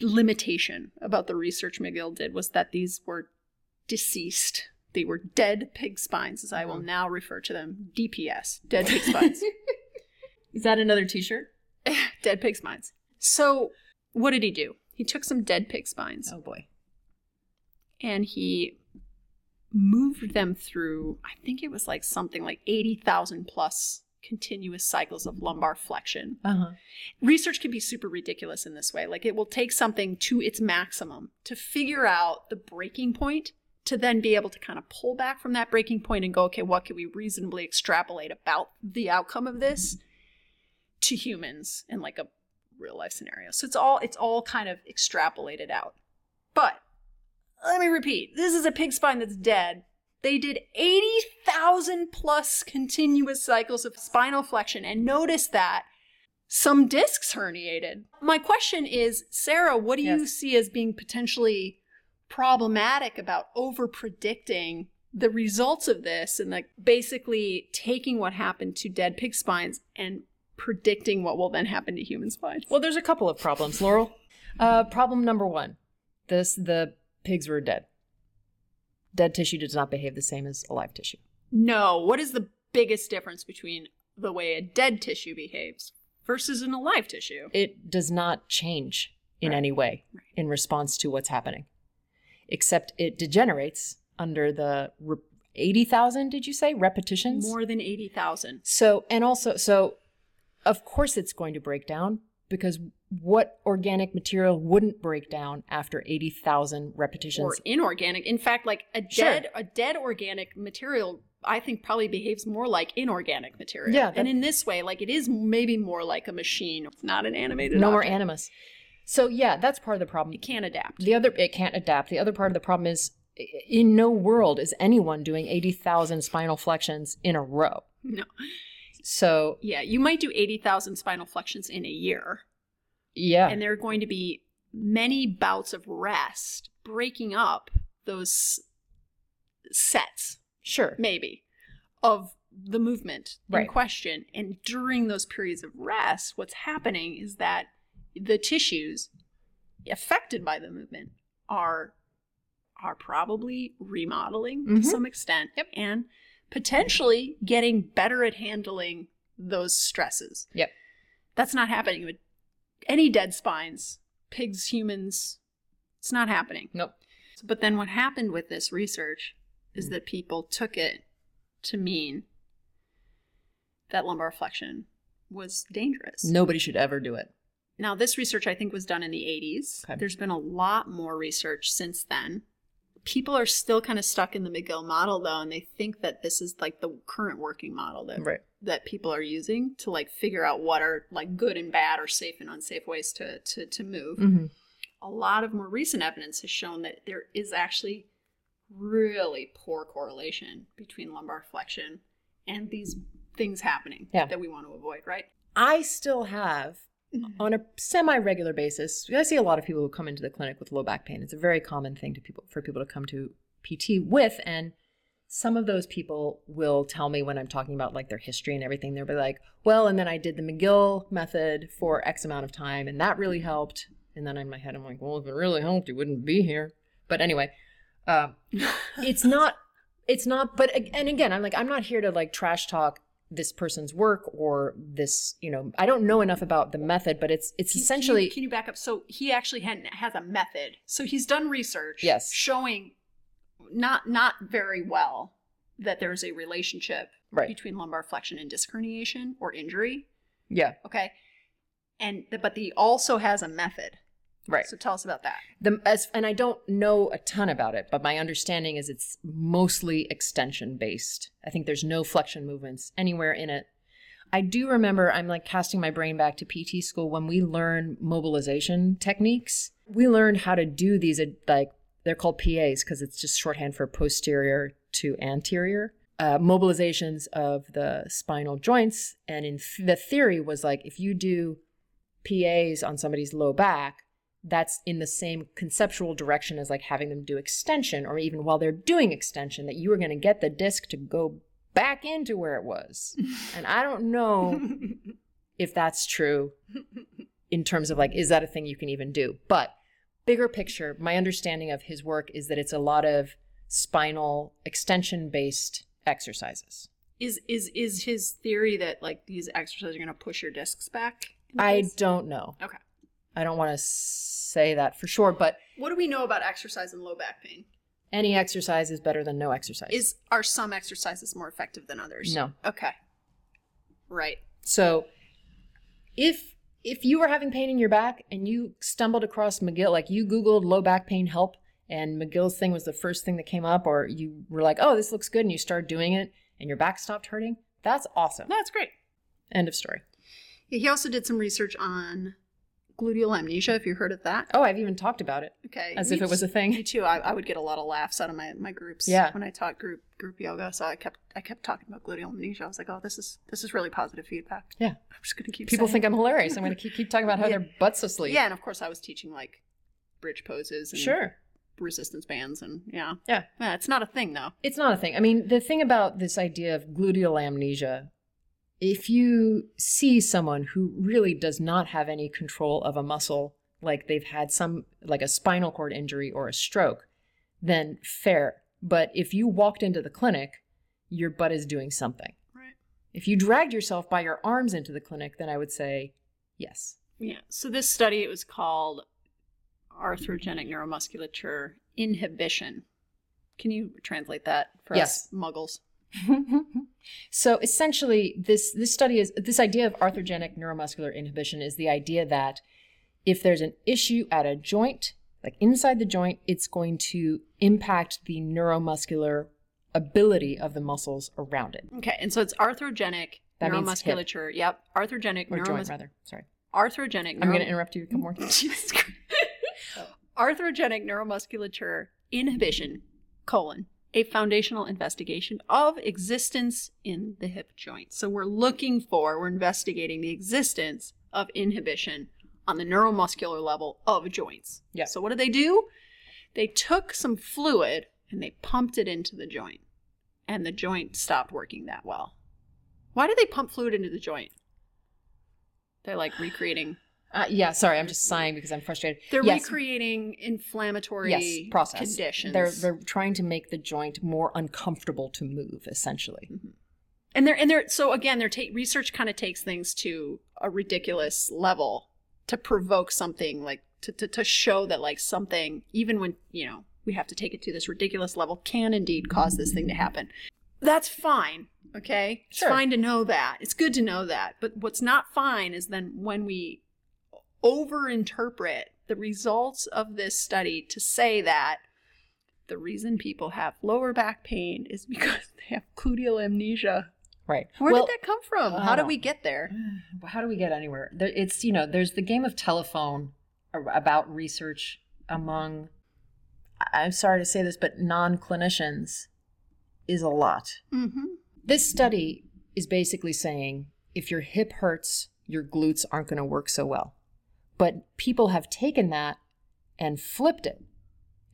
limitation about the research McGill did was that these were deceased. They were dead pig spines, as I will Mhm. now refer to them. DPS, dead pig spines. *laughs* Is that another T-shirt? *laughs* dead pig spines. So, what did he do? He took some dead pig spines Oh boy. and he moved them through, I think it was like something like 80,000 plus continuous cycles of lumbar flexion. Uh huh. Research can be super ridiculous in this way. Like, it will take something to its maximum to figure out the breaking point to then be able to kind of pull back from that breaking point and go, okay, what can we reasonably extrapolate about the outcome of this to humans in like a real life scenario. So it's all it's all kind of extrapolated out. But let me repeat, this is a pig spine that's dead. They did 80,000 plus continuous cycles of spinal flexion and notice that some discs herniated. My question is, Sarah, what do you see as being potentially problematic about over predicting the results of this and like basically taking what happened to dead pig spines and predicting what will then happen to human spines? Well, there's a couple of problems, Laurel. Uh, problem number one: this the pigs were dead. Dead tissue does not behave the same as alive tissue. No. What is the biggest difference between the way a dead tissue behaves versus an alive tissue? It does not change in Right. any way Right. in response to what's happening, except it degenerates under the re- eighty thousand. Did you say repetitions? More than 80,000. So, and also, so of course it's going to break down because what organic material wouldn't break down after 80,000 repetitions? Or inorganic. In fact, like a Sure. dead a dead organic material I think probably behaves more like inorganic material. Yeah, that- and in this way, like it is maybe more like a machine. It's not an animated no more animus. So, yeah, that's part of the problem. It can't adapt. The other, it can't adapt. The other part of the problem is in no world is anyone doing 80,000 spinal flexions in a row. No. So, Yeah, you might do 80,000 spinal flexions in a year. Yeah. and there are going to be many bouts of rest breaking up those sets sure. maybe of the movement in question and during those periods of rest what's happening is that the tissues affected by the movement are are probably remodeling Mhm. to some extent and potentially getting better at handling those stresses Yep. that's not happening with any dead spines, pigs, humans. It's not happening. Nope. But then what happened with this research is hmm. that people took it to mean that lumbar flexion was dangerous. Nobody should ever do it. Now, this research I think was done in the 80s. Okay. There's been a lot more research since then. People are still kind of stuck in the McGill model though, and they think that this is like the current working model that Right. That people are using to like figure out what are like good and bad or safe and unsafe ways to to, to move. Mm-hmm. A lot of more recent evidence has shown that there is actually really poor correlation between lumbar flexion and these things happening Yeah. that we want to avoid, right? I still have Mm-hmm. on a semi-regular basis i see a lot of people who come into the clinic with low back pain it's a very common thing to people for people to come to pt with and some of those people will tell me when i'm talking about like their history and everything they'll be like well and then i did the mcgill method for x amount of time and that really helped and then in my head i'm like well if it really helped you wouldn't be here but anyway um, *laughs* it's not it's not but and again i'm like i'm not here to like trash talk this person's work or this you know i don't know enough about the method but it's it's Can- essentially Can you, can you back up? So he actually had, has a method. So he's done research. Yes. Showing not not very well that there's a relationship Right. between lumbar flexion and disc herniation or injury. yeah Okay. And the, but the also has a method. right So tell us about that. the as and i don't know a ton about it but my understanding is it's mostly extension based i think there's no flexion movements anywhere in it i do remember i'm like casting my brain back to pt school when we learn mobilization techniques we learned how to do these like they're called pas because it's just shorthand for posterior to anterior. Uh, mobilizations of the spinal joints and in th- the theory was like if you do pas on somebody's low back that's in the same conceptual direction as like having them do extension or even while they're doing extension that you are going to get the disc to go back into where it was. *laughs* And i don't know *laughs* if that's true in terms of like is that a thing you can even do? But bigger picture my understanding of his work is that it's a lot of spinal extension based exercises Is is is his theory that like these exercises are going to push your discs back? i don't know Okay. i don't want to say that for sure but What do we know about exercise and low back pain? any exercise is better than no exercise Is are some exercises more effective than others? No. Okay. Right. So if if you were having pain in your back and you stumbled across McGill, like you Googled low back pain help and McGill's thing was the first thing that came up, or you were like, oh, this looks good, and you started doing it and your back stopped hurting, that's awesome. That's great. End of story. Yeah, he also did some research on gluteal amnesia. If you heard of that, Oh, I've even talked about it okay. as Me if it was a thing. Me too. I, I would get a lot of laughs out of my, my groups. Yeah. When I taught group group yoga, so I kept I kept talking about gluteal amnesia. I was like, oh, this is this is really positive feedback. Yeah. I'm just gonna keep. People think. I'm hilarious. I'm going *laughs* to keep, keep talking about how Yeah. their butts asleep. Yeah, and of course I was teaching like bridge poses and Sure. resistance bands and yeah. Yeah. Yeah, it's not a thing though. It's not a thing. I mean, the thing about this idea of gluteal amnesia, if you see someone who really does not have any control of a muscle, like they've had some, like a spinal cord injury or a stroke, then fair. But if you walked into the clinic, your butt is doing something. Right. If you dragged yourself by your arms into the clinic, then I would say yes. Yeah. So this study it was called arthrogenic neuromusculature inhibition. Can you translate that for Yes. us muggles? *laughs* so essentially this this study is this idea of arthrogenic neuromuscular inhibition is the idea that if there's an issue at a joint like inside the joint it's going to impact the neuromuscular ability of the muscles around it Okay, and so it's arthrogenic That neuromusculature. Yep, arthrogenic or joint rather sorry arthrogenic. i'm going to interrupt you a couple more times *laughs* Jesus Christ. arthrogenic neuromusculature inhibition colon a foundational investigation of existence in the hip joint. So we're looking for, we're investigating the existence of inhibition on the neuromuscular level of joints. Yeah. So what did they do? They took some fluid and they pumped it into the joint, and the joint stopped working that well. Why did they pump fluid into the joint? They're like recreating. Uh, yeah sorry i'm just sighing because i'm frustrated They're yes, recreating inflammatory yes process conditions. they're they're trying to make the joint more uncomfortable to move essentially and they're and they're so again, they're ta- research kind of takes things to a ridiculous level to provoke something like to, to to show that like something even when you know we have to take it to this ridiculous level can indeed cause this thing to happen. that's fine. Okay. sure. It's fine to know that. It's good to know that. But what's not fine is then when we overinterpret the results of this study to say that the reason people have lower back pain is because *laughs* they have gluteal amnesia. Right. Where well, did that come from? How don't we get there? *sighs* how do we get anywhere? It's you know, there's the game of telephone about research among. I'm sorry to say this, but non-clinicians is a lot. Mm-hmm. This study is basically saying if your hip hurts, your glutes aren't going to work so well. But people have taken that and flipped it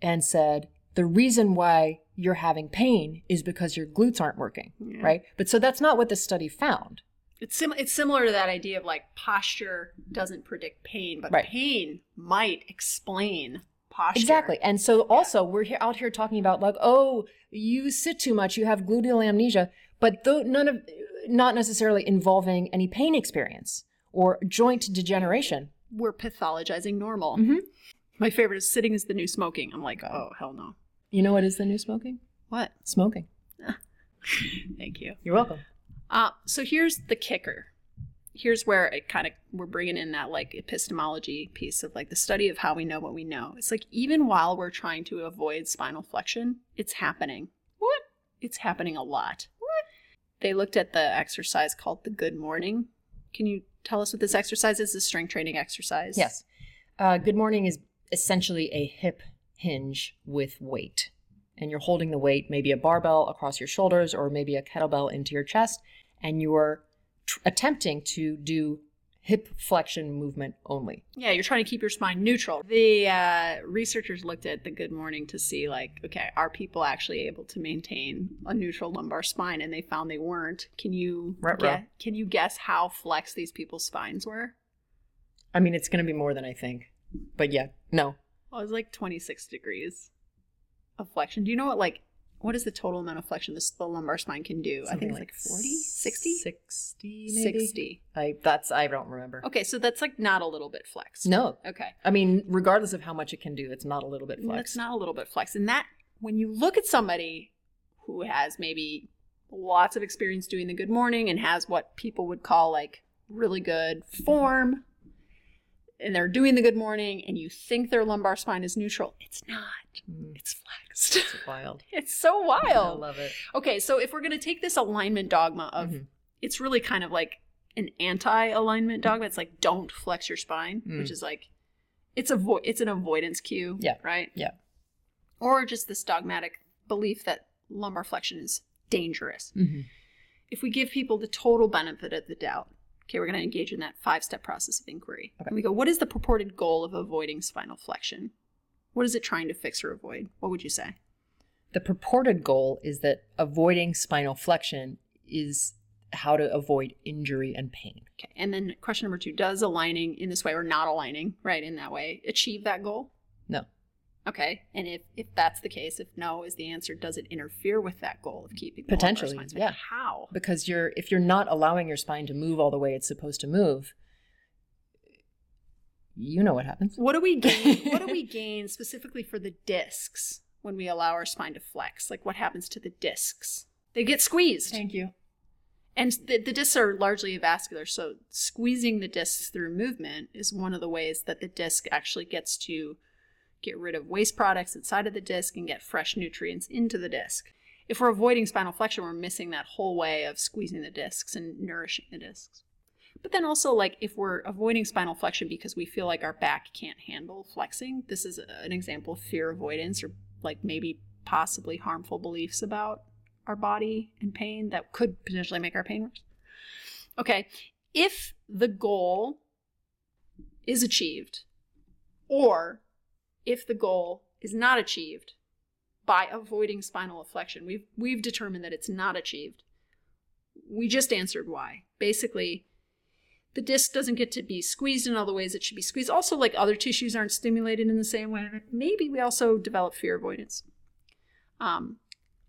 and said the reason why you're having pain is because your glutes aren't working, Yeah. right? But so that's not what the study found. It's sim- it's similar to that idea of like posture doesn't predict pain, but Right. pain might explain posture. Exactly. And so also we're here out here talking about like, oh, you sit too much, you have gluteal amnesia, but though none of not necessarily involving any pain experience or joint degeneration. We're pathologizing normal. Mhm. My favorite is sitting is the new smoking. I'm like, oh hell no. You know what is the new smoking? What? Smoking. *laughs* Thank you. You're welcome. Uh, so here's the kicker. Here's where it kind of we're bringing in that like epistemology piece of like the study of how we know what we know. It's like even while we're trying to avoid spinal flexion, it's happening. What? It's happening a lot. What? They looked at the exercise called the Good Morning. Can you tell us what this exercise is? A strength training exercise. Yes. Uh, good morning is essentially a hip hinge with weight. And you're holding the weight, maybe a barbell across your shoulders or maybe a kettlebell into your chest, and you're tr- attempting to do hip flexion movement only. Yeah, you're trying to keep your spine neutral. The uh, researchers looked at the Good Morning to see, like, okay, are people actually able to maintain a neutral lumbar spine? And they found they weren't. Can you Ruh-roh. gue- can you guess how flexed these people's spines were? I mean, it's going to be more than I think. But yeah, no. Well, it was like 26 degrees of flexion. Do you know what like what is the total amount of flexion this the lumbar spine can do? I think it's like 40, 60, 60 maybe. 60. I that's I don't remember. Okay, so that's like not a little bit flexed. No. Okay. I mean, regardless of how much it can do, it's not a little bit flexed. not a little bit flex. And that, when you look at somebody who has maybe lots of experience doing the good morning and has what people would call like really good form, and they're doing the good morning, and you think their lumbar spine is neutral, it's not. Mm, It's flexed. it's wild. *laughs* it's so wild. I love it. Okay, so if we're going to take this alignment dogma of, Mhm. it's really kind of like an anti-alignment dogma. It's like don't flex your spine, Mm. which is like it's a vo- it's an avoidance cue. Yeah. Right. Yeah. Or just this dogmatic belief that lumbar flexion is dangerous. hmm If we give people the total benefit of the doubt, okay, we're going to engage in that five-step process of inquiry. Okay. And we go, what is the purported goal of avoiding spinal flexion? What is it trying to fix or avoid? What would you say? The purported goal is that avoiding spinal flexion is how to avoid injury and pain. Okay. And then question number two Does aligning in this way or not aligning, right, in that way, achieve that goal? No. Okay. And if, if that's the case, if no is the answer, does it interfere with that goal of keeping Potentially, yeah. How? Because you're if you're not allowing your spine to move all the way it's supposed to move, you know what happens. What do we gain? what do we *laughs* gain specifically for the discs when we allow our spine to flex? Like what happens to the discs? They get squeezed. Thank you. And the, the discs are largely avascular, so squeezing the discs through movement is one of the ways that the disc actually gets to get rid of waste products inside of the disc and get fresh nutrients into the disc. If we're avoiding spinal flexion, we're missing that whole way of squeezing the discs and nourishing the discs. But then also, like, if we're avoiding spinal flexion because we feel like our back can't handle flexing, this is an example of fear avoidance or, like, maybe possibly harmful beliefs about our body and pain that could potentially make our pain worse. Okay, if the goal is achieved, or if the goal is not achieved by avoiding spinal flexion, we've we've determined that it's not achieved. We just answered why. Basically, the disc doesn't get to be squeezed in all the ways it should be squeezed. Also, like other tissues aren't stimulated in the same way. Maybe we also develop fear avoidance. Um,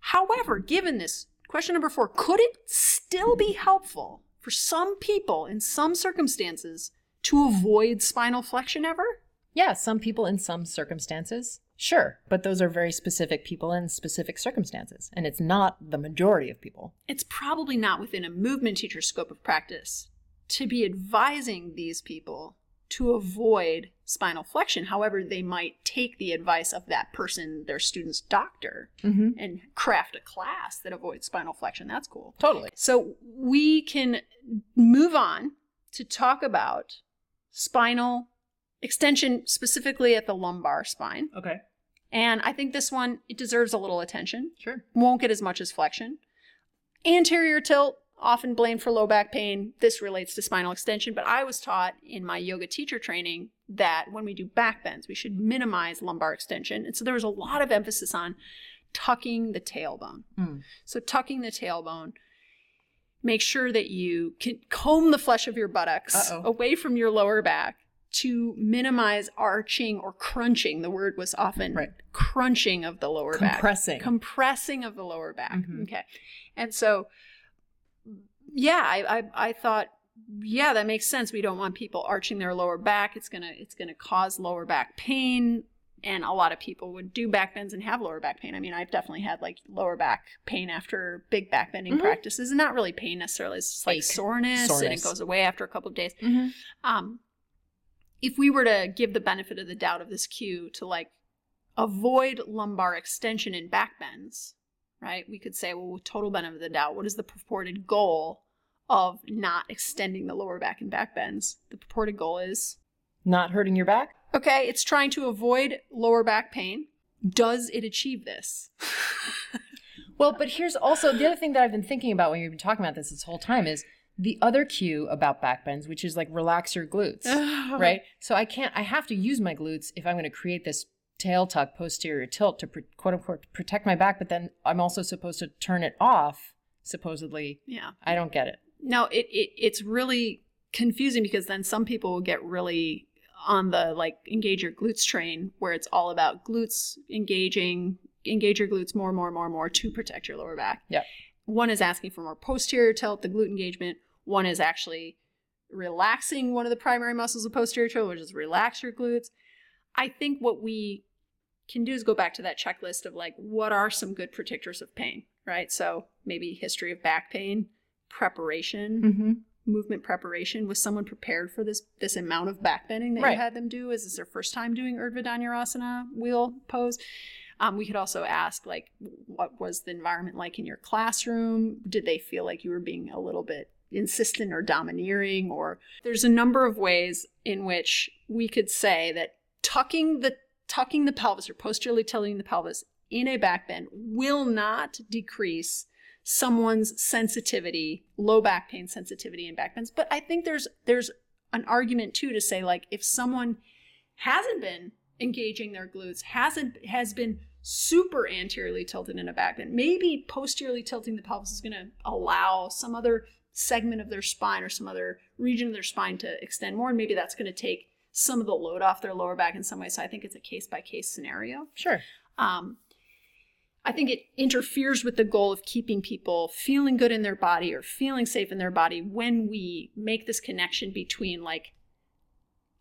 However, given this, question number four, could it still be helpful for some people in some circumstances to avoid spinal flexion ever? Yeah, some people in some circumstances Sure, but those are very specific people in specific circumstances, and it's not the majority of people. It's probably not within a movement teacher's scope of practice to be advising these people to avoid spinal flexion. However, they might take the advice of that person, their student's doctor, Mm-hmm. and craft a class that avoids spinal flexion. That's cool. Totally. So we can move on to talk about spinal extension, specifically at the lumbar spine. Okay. And I think this one, it deserves a little attention. Sure. Won't get as much as flexion. Anterior tilt, often blamed for low back pain. This relates to spinal extension, but I was taught in my yoga teacher training that when we do back bends, we should minimize lumbar extension. And so there was a lot of emphasis on tucking the tailbone. Mm. So tucking the tailbone, make sure that you can comb the flesh of your buttocks Uh-oh. away from your lower back to minimize arching or crunching. The word was often Right. crunching of the lower back Compressing. compressing of the lower back. Mhm. Okay. And so, yeah, I, I, I thought, yeah, that makes sense. We don't want people arching their lower back. It's gonna it's gonna cause lower back pain. And a lot of people would do back bends and have lower back pain. I mean, I've definitely had like lower back pain after big back bending Mhm. practices, and not really pain necessarily. It's just like Ache. soreness, and it goes away after a couple of days Mm-hmm. um, if we were to give the benefit of the doubt of this cue to like avoid lumbar extension in back bends, right? We could say, well, with total benefit of the doubt, what is the purported goal of not extending the lower back in back bends? The purported goal is Not hurting your back? okay, it's trying to avoid lower back pain. Does it achieve this? *laughs* Well, but here's also the other thing that I've been thinking about when you've been talking about this this whole time is the other cue about back bends, which is like relax your glutes, *laughs* uh-huh. right? So I can't, I have to use my glutes if I'm going to create this tail tuck posterior tilt to quote unquote protect my back, but then I'm also supposed to turn it off, supposedly. Yeah. I don't get it. No, it, it it's really confusing because then some people will get really on the like engage your glutes train where it's all about glutes engaging, engage your glutes more, more, more, more to protect your lower back. Yeah. One is asking for more posterior tilt, the glute engagement. One is actually relaxing one of the primary muscles of posterior tilt, which is relax your glutes. I think what we can do is go back to that checklist of like what are some good predictors of pain, right? So maybe history of back pain, preparation, Mm-hmm. movement preparation. Was someone prepared for this this amount of back bending that Right. you had them do? Is this their first time doing Urdhva Dhanurasana wheel pose? Um, we could also ask like, what was the environment like in your classroom? Did they feel like you were being a little bit insistent or domineering? Or there's a number of ways in which we could say that tucking the tucking the pelvis or posteriorly tilting the pelvis in a back bend will not decrease someone's sensitivity, low back pain sensitivity in back bends. But I think there's there's an argument too to say like if someone hasn't been engaging their glutes, hasn't has been super anteriorly tilted in a back bend, maybe posteriorly tilting the pelvis is going to allow some other segment of their spine or some other region of their spine to extend more, and maybe that's going to take some of the load off their lower back in some way. So I think it's a case by case scenario. Sure. Um, I think it interferes with the goal of keeping people feeling good in their body or feeling safe in their body when we make this connection between like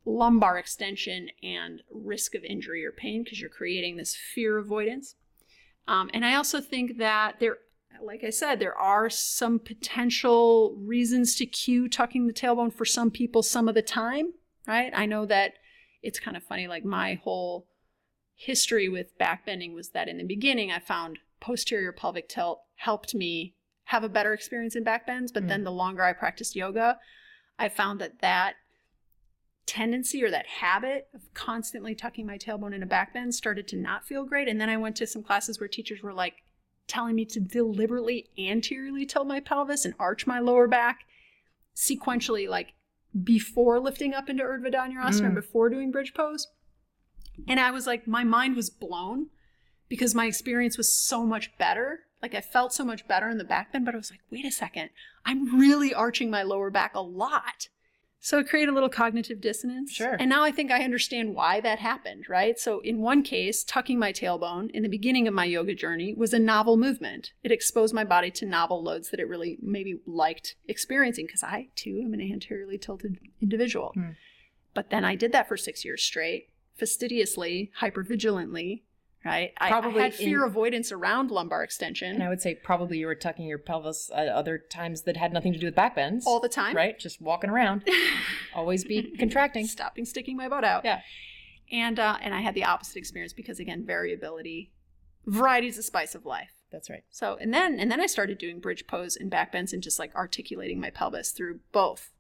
lumbar extension and risk of injury or pain because you're creating this fear avoidance. Um, and I also think that there, like I said, there are some potential reasons to cue tucking the tailbone for some people some of the time, right? I know that it's kind of funny, like my whole history with backbending was that in the beginning I found posterior pelvic tilt helped me have a better experience in backbends, but then mm. the longer I practiced yoga, I found that that tendency or that habit of constantly tucking my tailbone in a backbend started to not feel great. And then I went to some classes where teachers were like telling me to deliberately anteriorly tilt my pelvis and arch my lower back sequentially, like before lifting up into Urdhva Dhanurasana Mm. and before doing bridge pose. And I was like, my mind was blown because my experience was so much better. Like I felt so much better in the back bend, but I was like, wait a second, I'm really arching my lower back a lot. So it created a little cognitive dissonance. Sure. And now I think I understand why that happened, right? So in one case, tucking my tailbone in the beginning of my yoga journey was a novel movement. It exposed my body to novel loads that it really maybe liked experiencing because I too am an anteriorly tilted individual. Hmm. But then I did that for six years straight, fastidiously, hypervigilantly, right? I- Probably I, had fear in- avoidance around lumbar extension And I would say probably you were tucking your pelvis at other times that had nothing to do with back bends. all the time. Right? Just walking around. *laughs* Always be contracting. stopping sticking my butt out. Yeah. And uh, and I had the opposite experience because again, variability, variety is the spice of life. That's right. So and then and then I started doing bridge pose and back bends and just like articulating my pelvis through both,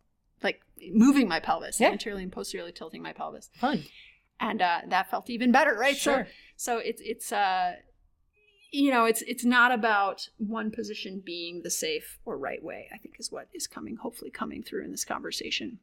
like moving my pelvis, Yeah. anteriorly and posteriorly tilting my pelvis, Fun. and uh, that felt even better, right? Sure. So so it's it's uh, you know, it's it's not about one position being the safe or right way. I think is what is coming, hopefully coming through in this conversation.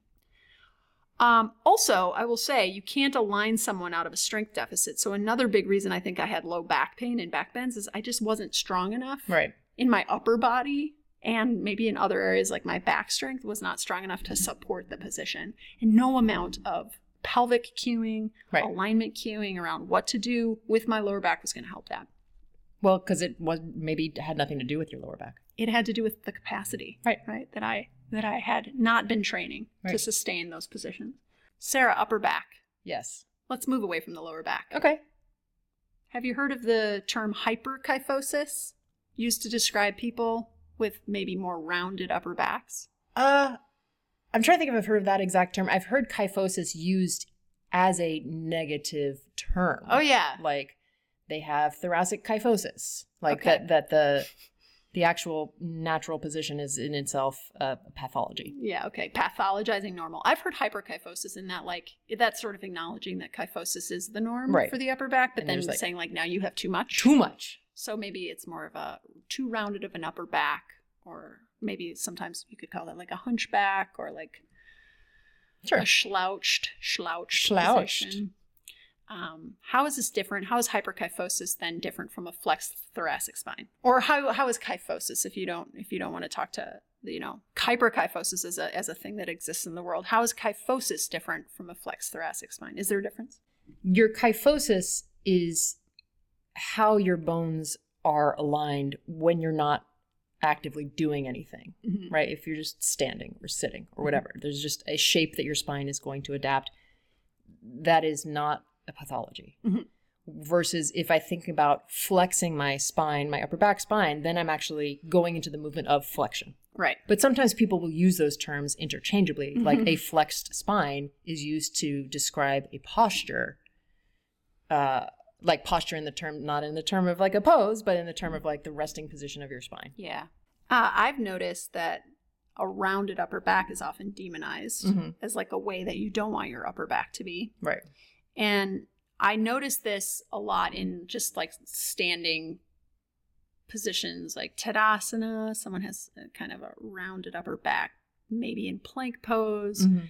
Um, also, I will say you can't align someone out of a strength deficit. So another big reason I think I had low back pain and back bends is I just wasn't strong enough Right. in my upper body and maybe in other areas like my back strength was not strong enough to support the position. And no amount of pelvic cueing, Right. alignment cueing around what to do with my lower back was going to help that. Well, because it was maybe had nothing to do with your lower back. It had to do with the capacity, Right. right, that I that I had not been training to sustain those positions. Sarah, upper back. Yes. Let's move away from the lower back. Okay. Have you heard of the term hyperkyphosis used to describe people with maybe more rounded upper backs? Uh, I'm trying to think if I've heard of that exact term. I've heard kyphosis used as a negative term. Oh yeah. Like they have thoracic kyphosis. Like Okay. that that the the actual natural position is in itself a pathology. Yeah, okay. Pathologizing normal. I've heard hyperkyphosis in that like that's sort of acknowledging that kyphosis is the norm Right. for the upper back, but And then like- saying like now you have too much. Too much. So maybe it's more of a too rounded of an upper back, or maybe sometimes you could call that like a hunchback or like Sure. a slouched, slouched, Slouched. position. Um, how is this different? How is hyperkyphosis then different from a flexed thoracic spine? Or how how is kyphosis if you don't if you don't want to talk to you know hyperkyphosis as a as a thing that exists in the world? How is kyphosis different from a flexed thoracic spine? Is there a difference? Your kyphosis is how your bones are aligned when you're not actively doing anything. right? If you're just standing or sitting or whatever, there's just a shape that your spine is going to adapt. That is not a pathology. Mhm. Versus if I think about flexing my spine, my upper back spine, then I'm actually going into the movement of flexion. Right. But sometimes people will use those terms interchangeably. Like a flexed spine is used to describe a posture, uh, like posture in the term, not in the term of like a pose, but in the term of like the resting position of your spine. Yeah. Uh, I've noticed that a rounded upper back is often demonized Mhm. as like a way that you don't want your upper back to be. Right. And I noticed this a lot in just like standing positions like Tadasana. Someone has a kind of a rounded upper back, maybe in plank pose. Mm-hmm.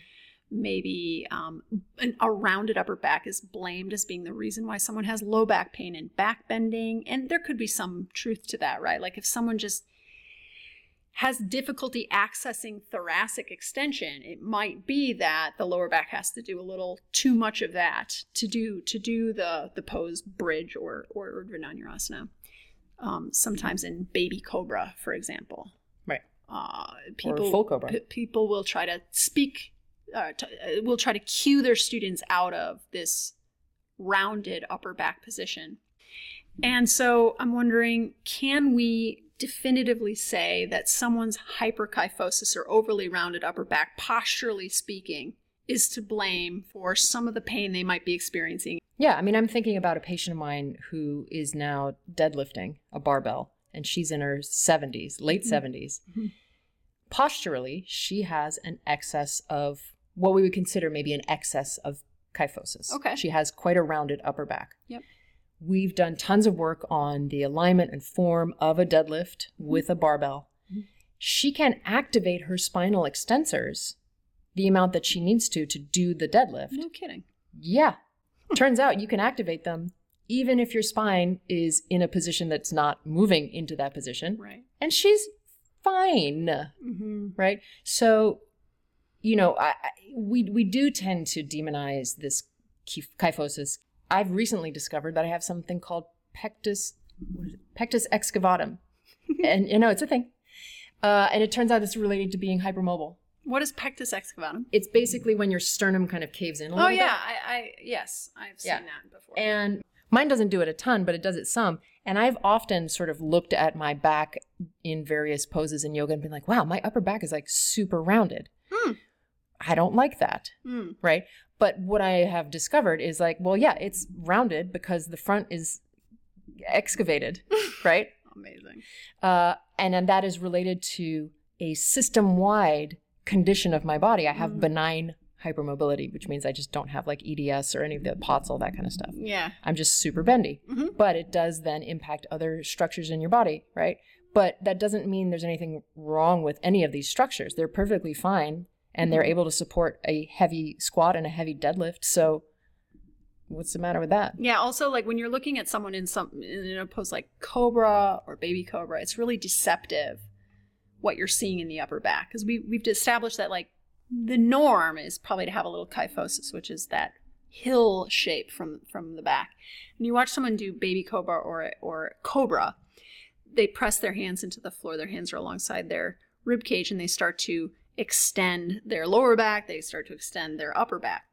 Maybe um, an, a rounded upper back is blamed as being the reason why someone has low back pain and back bending. And there could be some truth to that, right? Like if someone just has difficulty accessing thoracic extension, it might be that the lower back has to do a little too much of that to do to do the the pose bridge or or Urdhva Um, sometimes in baby cobra, for example, Right. uh, people full cobra. p- people will try to speak, uh, to, uh, will try to cue their students out of this rounded upper back position. And so I'm wondering, can we definitively say that someone's hyperkyphosis or overly rounded upper back, posturally speaking, is to blame for some of the pain they might be experiencing? Yeah, I mean, I'm thinking about a patient of mine who is now deadlifting a barbell, and she's in her 70s, late 70s. Mhm. Posturally, she has an excess of what we would consider maybe an excess of kyphosis. Okay. She has quite a rounded upper back. Yep. We've done tons of work on the alignment and form of a deadlift with a barbell. Mhm. She can activate her spinal extensors the amount that she needs to to do the deadlift. No kidding. Yeah. Turns out you can activate them even if your spine is in a position that's not moving into that position. Right. And she's fine, Mm-hmm. right? So, you know, I, we we do tend to demonize this kyphosis. I've recently discovered that I have something called pectus what is it? pectus excavatum, *laughs* and you know it's a thing. Uh, and it turns out it's related to being hypermobile. What is pectus excavatum? It's basically when your sternum kind of caves in a Oh yeah, bit. I, I yes, I've seen Yeah. that before. And mine doesn't do it a ton, but it does it some. And I've often sort of looked at my back in various poses in yoga and been like, wow, my upper back is like super rounded. Hmm. I don't like that. Hmm. right? But what I have discovered is like, well, yeah, it's rounded because the front is excavated, *laughs* right? Amazing. Uh, and then that is related to a system-wide condition of my body. I have Mm. benign hypermobility, which means I just don't have like EDS or any of the POTS, all that kind of stuff. Yeah. I'm just super bendy. Mhm. But it does then impact other structures in your body, right? But that doesn't mean there's anything wrong with any of these structures. They're perfectly fine and they're mm-hmm. able to support a heavy squat and a heavy deadlift. So what's the matter with that? Yeah. Also, like when you're looking at someone in some in a pose like cobra or baby cobra, it's really deceptive what you're seeing in the upper back because we we've established that like the norm is probably to have a little kyphosis, which is that hill shape from from the back. When you watch someone do baby cobra or or cobra, they press their hands into the floor. Their hands are alongside their rib cage, and they start to extend their lower back. They start to extend their upper back,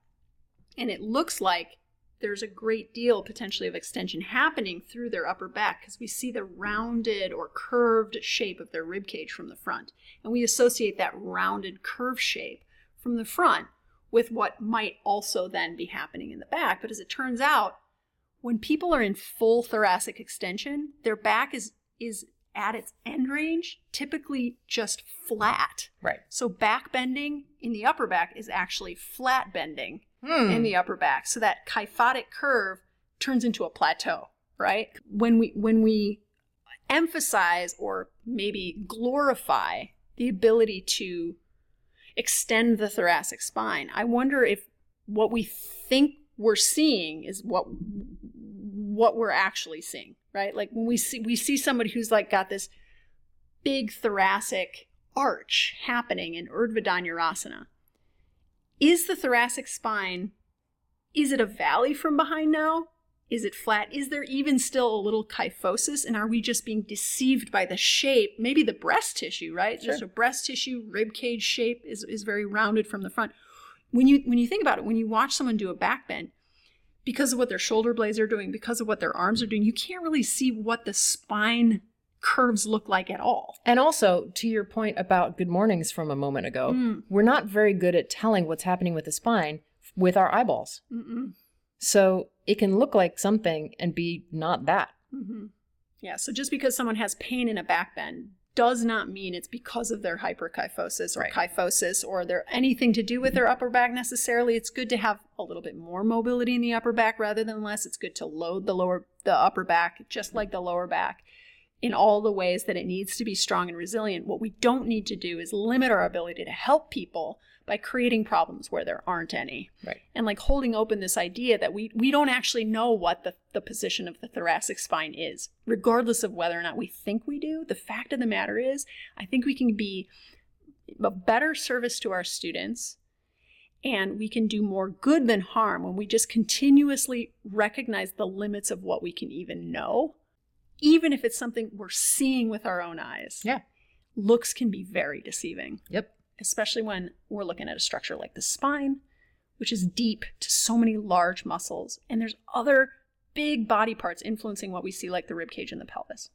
and it looks like there's a great deal potentially of extension happening through their upper back because we see the rounded or curved shape of their rib cage from the front. And we associate that rounded curve shape from the front with what might also then be happening in the back. But as it turns out, when people are in full thoracic extension, their back is is at its end range, typically just flat. Right. So back bending in the upper back is actually flat bending Hmm. in the upper back. So that kyphotic curve turns into a plateau, right? When we when we emphasize or maybe glorify the ability to extend the thoracic spine, I wonder if what we think we're seeing is what what we're actually seeing, right? Like when we see we see somebody who's like got this big thoracic arch happening in Urdhva Dhanurasana is the thoracic spine is it a valley from behind now? Is it flat? Is there even still a little kyphosis? And are we just being deceived by the shape? Maybe the breast tissue right? Sure. just a breast tissue rib cage shape is, is very rounded from the front. When you when you think about it when you watch someone do a back bend because of what their shoulder blades are doing because of what their arms are doing you can't really see what the spine curves look like at all And also, to your point about good mornings from a moment ago, Mm. we're not very good at telling what's happening with the spine with our eyeballs. Mm-mm. So it can look like something and be not that. hmm Yeah, so just because someone has pain in a back bend does not mean it's because of their hyperkyphosis or Right. kyphosis or their anything to do with their upper back necessarily. It's good to have a little bit more mobility in the upper back rather than less. It's good to load the lower the upper back just like the lower back in all the ways that it needs to be strong and resilient. What we don't need to do is limit our ability to help people by creating problems where there aren't any Right. and like holding open this idea that we we don't actually know what the, the position of the thoracic spine is regardless of whether or not we think we do the fact of the matter is i think we can be a better service to our students and we can do more good than harm when we just continuously recognize the limits of what we can even know even if it's something we're seeing with our own eyes Yeah. looks can be very deceiving Yep. Especially when we're looking at a structure like the spine, which is deep to so many large muscles, and there's other big body parts influencing what we see, like the rib cage and the pelvis.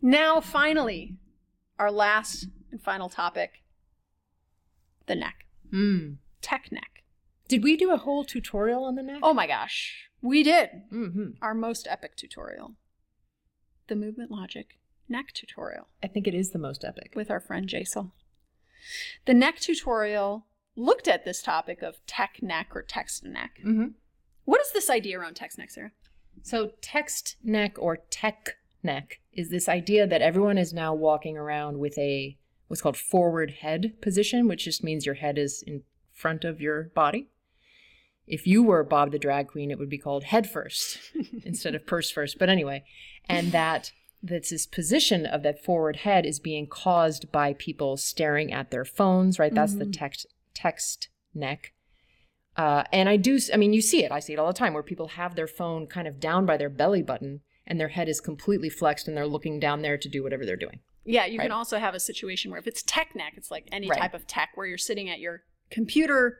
Now, finally, our last and final topic the neck, Mm. tech neck. Did we do a whole tutorial on the neck? Oh my gosh, we did hmm our most epic tutorial the movement logic neck tutorial. I think it is the most epic. with our friend Jasel. The neck tutorial looked at this topic of tech neck or text neck. Mm-hmm. What is this idea around text neck, Sarah? So, text neck or tech neck is this idea that everyone is now walking around with a what's called forward head position, which just means your head is in front of your body. If you were Bob the drag queen, it would be called head first *laughs* instead of purse first. But anyway, and that that this position of that forward head is being caused by people staring at their phones, right? That's the text text neck. Uh, and I do, I mean, you see it. I see it all the time where people have their phone kind of down by their belly button and their head is completely flexed and they're looking down there to do whatever they're doing. Yeah, you Right. can also have a situation where if it's tech neck, it's like any Right. type of tech where you're sitting at your computer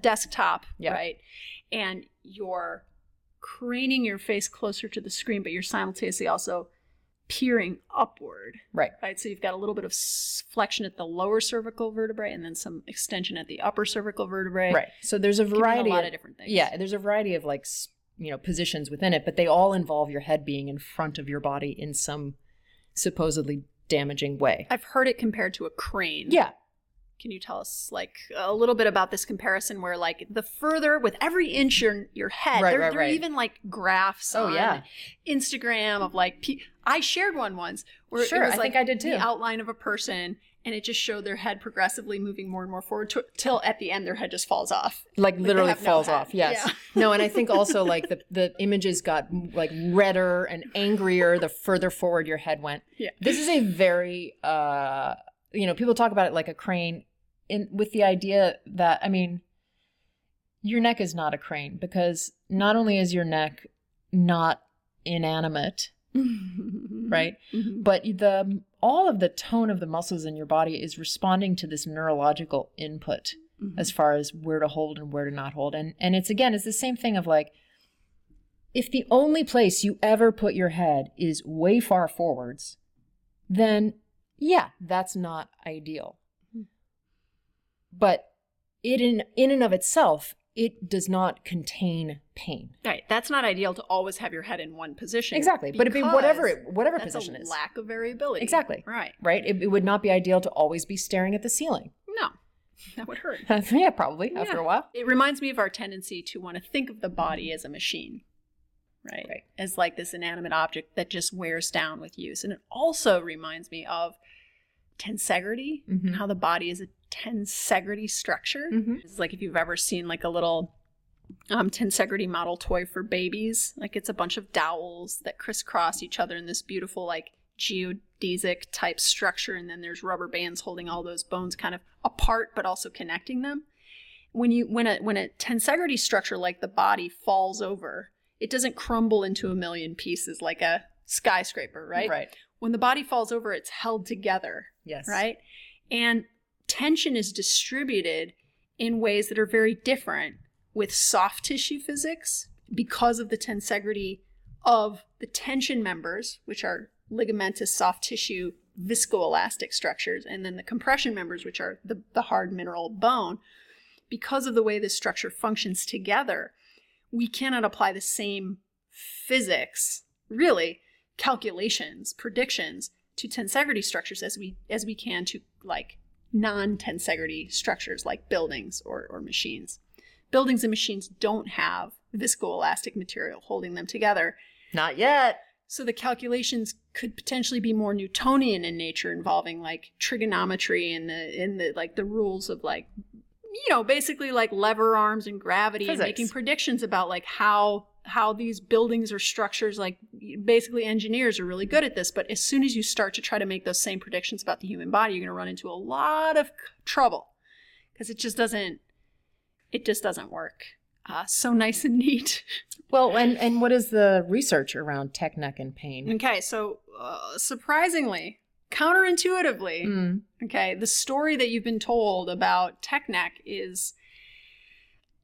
desktop, Yeah. right? And you're craning your face closer to the screen, but you're simultaneously also peering upward, Right. right? So you've got a little bit of flexion at the lower cervical vertebrae and then some extension at the upper cervical vertebrae. Right. So there's a variety a lot of, of different things. Yeah, there's a variety of like you know positions within it, but they all involve your head being in front of your body in some supposedly damaging way. I've heard it compared to a crane. Yeah. Can you tell us like a little bit about this comparison where like the further with every inch your your head, Right, there, right, there are even like graphs Oh, on yeah. Instagram of like pe- I shared one once where Sure, it was I like I did too. the outline of a person and it just showed their head progressively moving more and more forward to, till at the end their head just falls off. Like they literally have no falls off. Yes. Yeah. *laughs* no, and I think also *laughs* like the the images got like redder and angrier the further forward your head went. Yeah. This is a very uh you know, people talk about it like a crane in with the idea that I mean your neck is not a crane because not only is your neck not inanimate, *laughs* right? Mhm. But the all of the tone of the muscles in your body is responding to this neurological input Mhm. as far as where to hold and where to not hold. And and it's again, it's the same thing of like if the only place you ever put your head is way far forwards, then yeah, that's not ideal. But it in in and of itself, it does not contain pain. Right. That's not ideal to always have your head in one position. Exactly. But it'd be whatever it, whatever position a is. lack of variability. Exactly. Right. Right? It, it would not be ideal to always be staring at the ceiling. No. *laughs* That would hurt. *laughs* yeah, probably after a while. It reminds me of our tendency to want to think of the body as a machine, right? Right. As like this inanimate object that just wears down with use. And it also reminds me of tensegrity Mhm. and how the body is a tensegrity structure. Mhm. It's like if you've ever seen like a little um, tensegrity model toy for babies, like it's a bunch of dowels that crisscross each other in this beautiful like geodesic type structure, and then there's rubber bands holding all those bones kind of apart but also connecting them. When you when a when a tensegrity structure like the body falls over, it doesn't crumble into a million pieces like a skyscraper, right? Right. When the body falls over, it's held together Yes. right? And tension is distributed in ways that are very different with soft tissue physics because of the tensegrity of the tension members, which are ligamentous soft tissue viscoelastic structures, and then the compression members, which are the, the hard mineral bone. Because of the way this structure functions together, we cannot apply the same physics, really, calculations, predictions to tensegrity structures as we as we can to like non-tensegrity structures like buildings or, or machines. Buildings and machines don't have viscoelastic material holding them together. Not yet. So the calculations could potentially be more Newtonian in nature, involving like trigonometry and the in the like the rules of like you know basically like lever arms and gravity and making predictions about like how how these buildings or structures like basically engineers are really good at this but as soon as you start to try to make those same predictions about the human body you're going to run into a lot of trouble because it just doesn't it just doesn't work uh, so nice and neat *laughs* Well, and and what is the research around tech neck and pain? Okay, so uh, surprisingly, counterintuitively, Mm. okay, the story that you've been told about tech neck is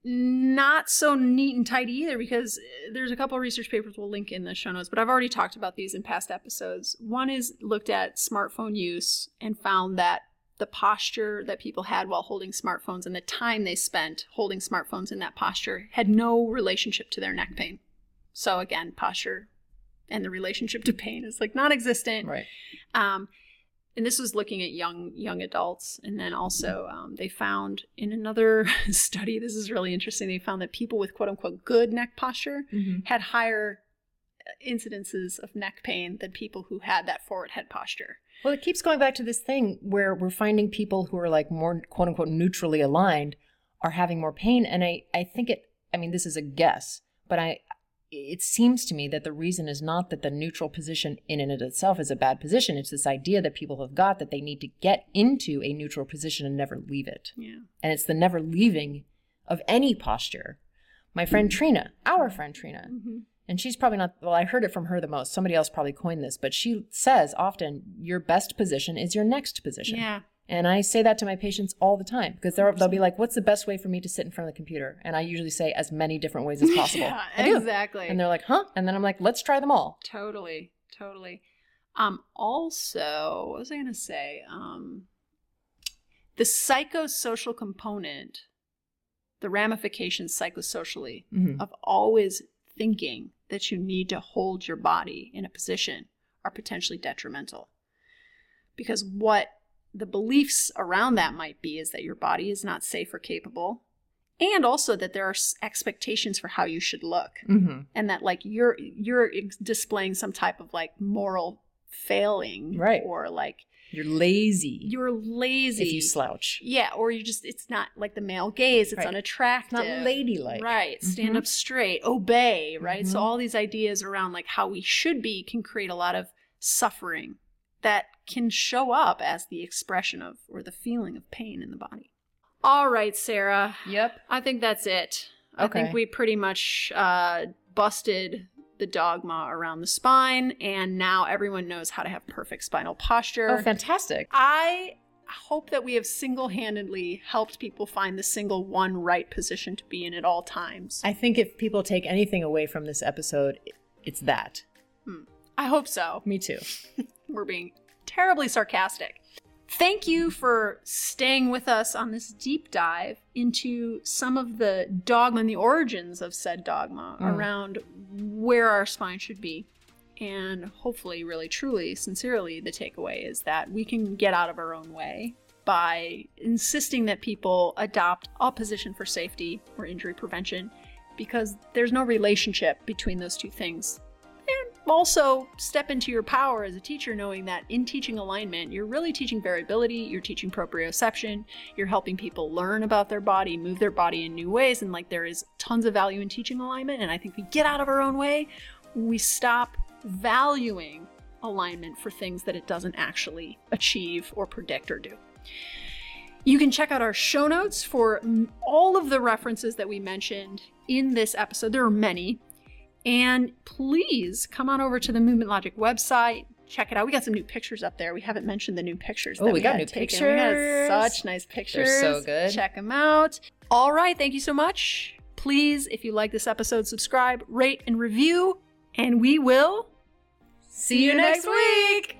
not so neat and tidy either because uh, there's a couple of research papers we'll link in the show notes, but I've already talked about these in past episodes. One is looked at smartphone use and found that the posture that people had while holding smartphones and the time they spent holding smartphones in that posture had no relationship to their neck pain. So again, posture and the relationship to pain is like non-existent. Right. Um, and this was looking at young young adults, and then also um, they found in another *laughs* study, this is really interesting. They found that people with quote unquote good neck posture Mhm. had higher uh, incidences of neck pain than people who had that forward head posture. Well, it keeps going back to this thing where we're finding people who are like more quote unquote neutrally aligned are having more pain. And I, I think it, I mean, this is a guess, but I, it seems to me that the reason is not that the neutral position in and of itself is a bad position. It's this idea that people have got that they need to get into a neutral position and never leave it. Yeah. And it's the never leaving of any posture. My friend Trina, our friend Trina, Mm-hmm. and she's probably not, well, I heard it from her the most. Somebody else probably coined this, but she says often, your best position is your next position. Yeah. And I say that to my patients all the time because they're, they'll be like, what's the best way for me to sit in front of the computer? And I usually say as many different ways as *laughs* possible. Yeah, exactly. And they're like, huh? And then I'm like, let's try them all. Totally, totally. Um, also, what was I gonna say? Um, the psychosocial component, the ramifications psychosocially Mhm. of always thinking that you need to hold your body in a position are potentially detrimental. Because what the beliefs around that might be is that your body is not safe or capable, and also that there are expectations for how you should look Mm-hmm. and that like you're you're ex- displaying some type of like moral failing Right. or like You're lazy you're lazy if you slouch. yeah or you just it's not like the male gaze it's Right. unattractive It's not ladylike. right stand Mhm. up straight obey right so Mhm. all these ideas around like how we should be can create a lot of suffering that can show up as the expression of or the feeling of pain in the body all right sarah Yep. I think that's it. Okay. I think we pretty much uh, busted the dogma around the spine, and now everyone knows how to have perfect spinal posture. Oh, fantastic. I hope that we have single handedly helped people find the single one right position to be in at all times. I think if people take anything away from this episode, it's that. I hope so. Me too. *laughs* We're being terribly sarcastic. Thank you for staying with us on this deep dive into some of the dogma and the origins of said dogma Mm. around where our spine should be. And hopefully, really, truly, sincerely, the takeaway is that we can get out of our own way by insisting that people adopt a position for safety or injury prevention because there's no relationship between those two things also step into your power as a teacher knowing that in teaching alignment you're really teaching variability you're teaching proprioception you're helping people learn about their body move their body in new ways and like there is tons of value in teaching alignment and i think we get out of our own way we stop valuing alignment for things that it doesn't actually achieve or predict or do you can check out our show notes for all of the references that we mentioned in this episode. There are many. And please come on over to the Movement Logic website. Check it out. We got some new pictures up there. We haven't mentioned the new pictures. Oh, that we got new taken. We had pictures. such nice pictures. They're so good. Check them out. All right. Thank you so much. Please, if you like this episode, subscribe, rate, and review. And we will See you next week.